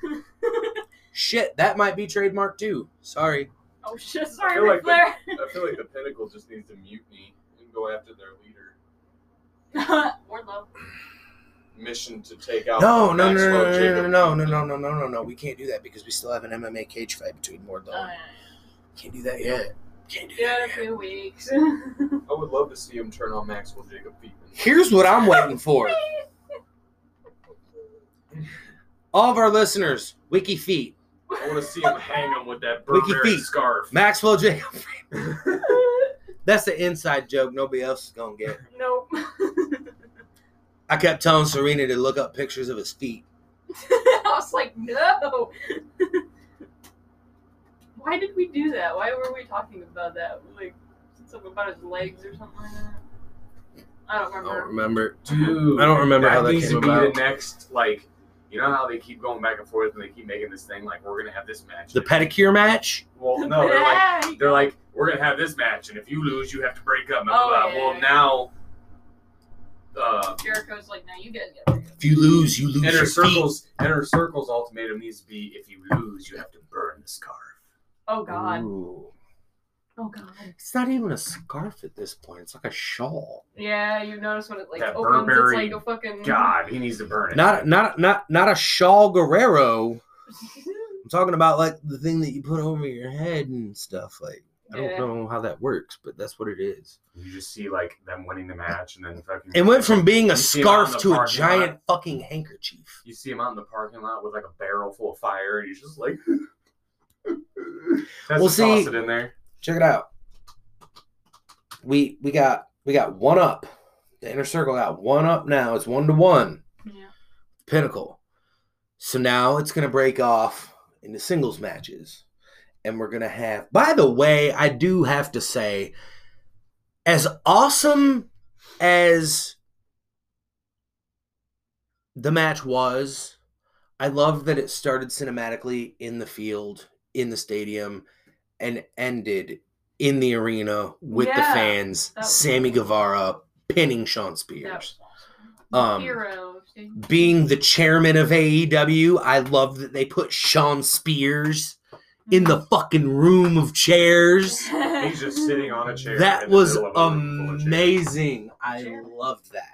Shit, that might be trademark too. Sorry. Oh shit! I Sorry, feel Ric like the- I feel like the Pinnacle just needs to mutiny and go after their leader. Wardlow. Mission to take out. No, no, no, no, no, no, no, no, no, no, no, no, no. We can't do that because we still have an MMA cage fight between Oh, Wardlow. yeah. Can't do that yet. Can't do Yeah, that in a few weeks. I would love to see him turn on Maxwell Jacob Feetman. Here's what I'm waiting for. All of our listeners, Wiki Feet, I want to see him hang him with that Wiki feet. scarf. Maxwell Jacob. That's the inside joke nobody else is gonna get. nope. I kept telling Serena to look up pictures of his feet. I was like, no. Why did we do that? Why were we talking about that? Like something about his legs or something like that. I don't remember. I remember. don't remember. Dude, I don't remember how that needs came to be about. the next like. You know how they keep going back and forth and they keep making this thing like we're gonna have this match. The pedicure match. Well, no, they're like they're like we're gonna have this match and if you lose you have to break up. Blah, blah, Oh, blah. yeah, well, yeah. now. Uh, Jericho's like, now you guys get it. If you lose, you lose Inner your feet. Circle's Inner Circle's ultimatum needs to be if you lose, you have to burn the scarf. Oh god. Ooh. Oh god. It's not even a scarf at this point. It's like a shawl. Yeah, you notice when it like That opens, Burberry it's like a fucking God, he needs to burn it. Not not not not a shawl Guerrero. I'm talking about like the thing that you put over your head and stuff. Like I don't Yeah. know how that works, but that's what it is. You just see like them winning the match and then fucking. It went from being a You see him out in scarf to a parking lot. giant fucking handkerchief. You see him out in the parking lot with like a barrel full of fire, and he's just like. That's Well, well, see- it in there. Check it out. We we got we got one up. The inner circle got one up now. It's one to one. Yeah. Pinnacle. So now it's gonna break off into singles matches. And we're gonna have by the way, I do have to say, as awesome as the match was, I love that it started cinematically in the field, in the stadium, and ended in the arena with the fans. Sammy cool. Guevara pinning Shawn Spears. Um, Hero. being the chairman of AEW, I love that they put Shawn Spears in the fucking room of chairs. He's just sitting on a chair. That was middle of a room full of chairs. amazing. I Chair. loved that.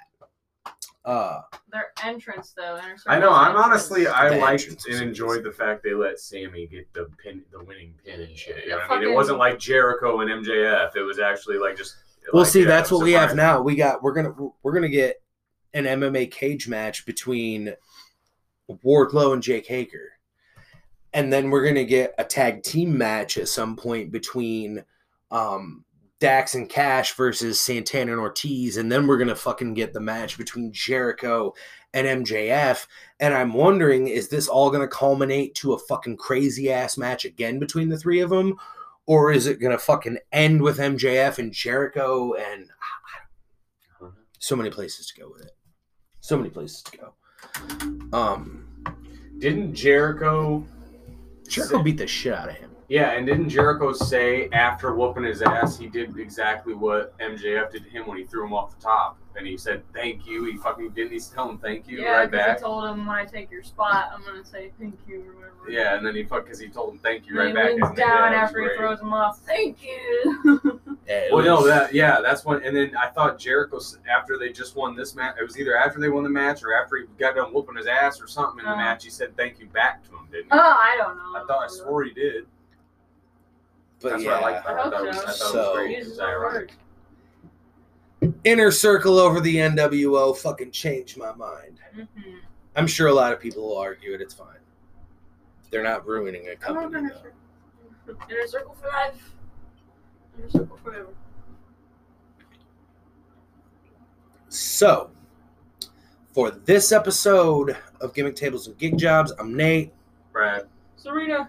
Uh, Their entrance though. I know. I'm entrance. honestly, I The liked and enjoyed the fact they let Sammy get the pin, the winning pin and shit. You know The what I mean? It wasn't like Jericho and MJF. It was actually like just. well, like, see, yeah, that's it was what we have now. We got we're gonna we're gonna get an MMA cage match between Wardlow and Jake Hager, and then we're gonna get a tag team match at some point between um, Dax and Cash versus Santana and Ortiz, and then we're gonna fucking get the match between Jericho and MJF. And I'm wondering, is this all gonna culminate to a fucking crazy ass match again between the three of them? Or is it gonna fucking end with MJF and Jericho and so many places to go with it. So many places to go. Um, Didn't Jericho? Jericho say- beat the shit out of him. Yeah, and didn't Jericho say after whooping his ass, he did exactly what MJF did to him when he threw him off the top, and he said thank you. He fucking didn't he tell him thank you Yeah, right because back. he told him when I take your spot, I'm gonna say thank you or whatever. Yeah, and then he fuck because he told him thank you And right then he back. leans down yeah, it was after he throws him off. Thank you. Yeah, it Well, no, that yeah, that's when. And then I thought Jericho s- after they just won this match. It was either after they won the match or after he got done whooping his ass or something in the Uh. match. He said thank you back to him, didn't he? oh. I don't know. I thought I swore he did. but That's yeah, what I liked. I about it. hope I thought it was, I so. thought So- was great. He It was my ironic. inner circle over the NWO fucking changed my mind. Mhm. I'm sure a lot of people will argue it. It's fine. They're not ruining a company. Inner though. Circle. Inner Circle for life. Inner Circle forever. So, for this episode of Gimmick Tables and Gig Jobs, I'm Nate. Brad. Serena.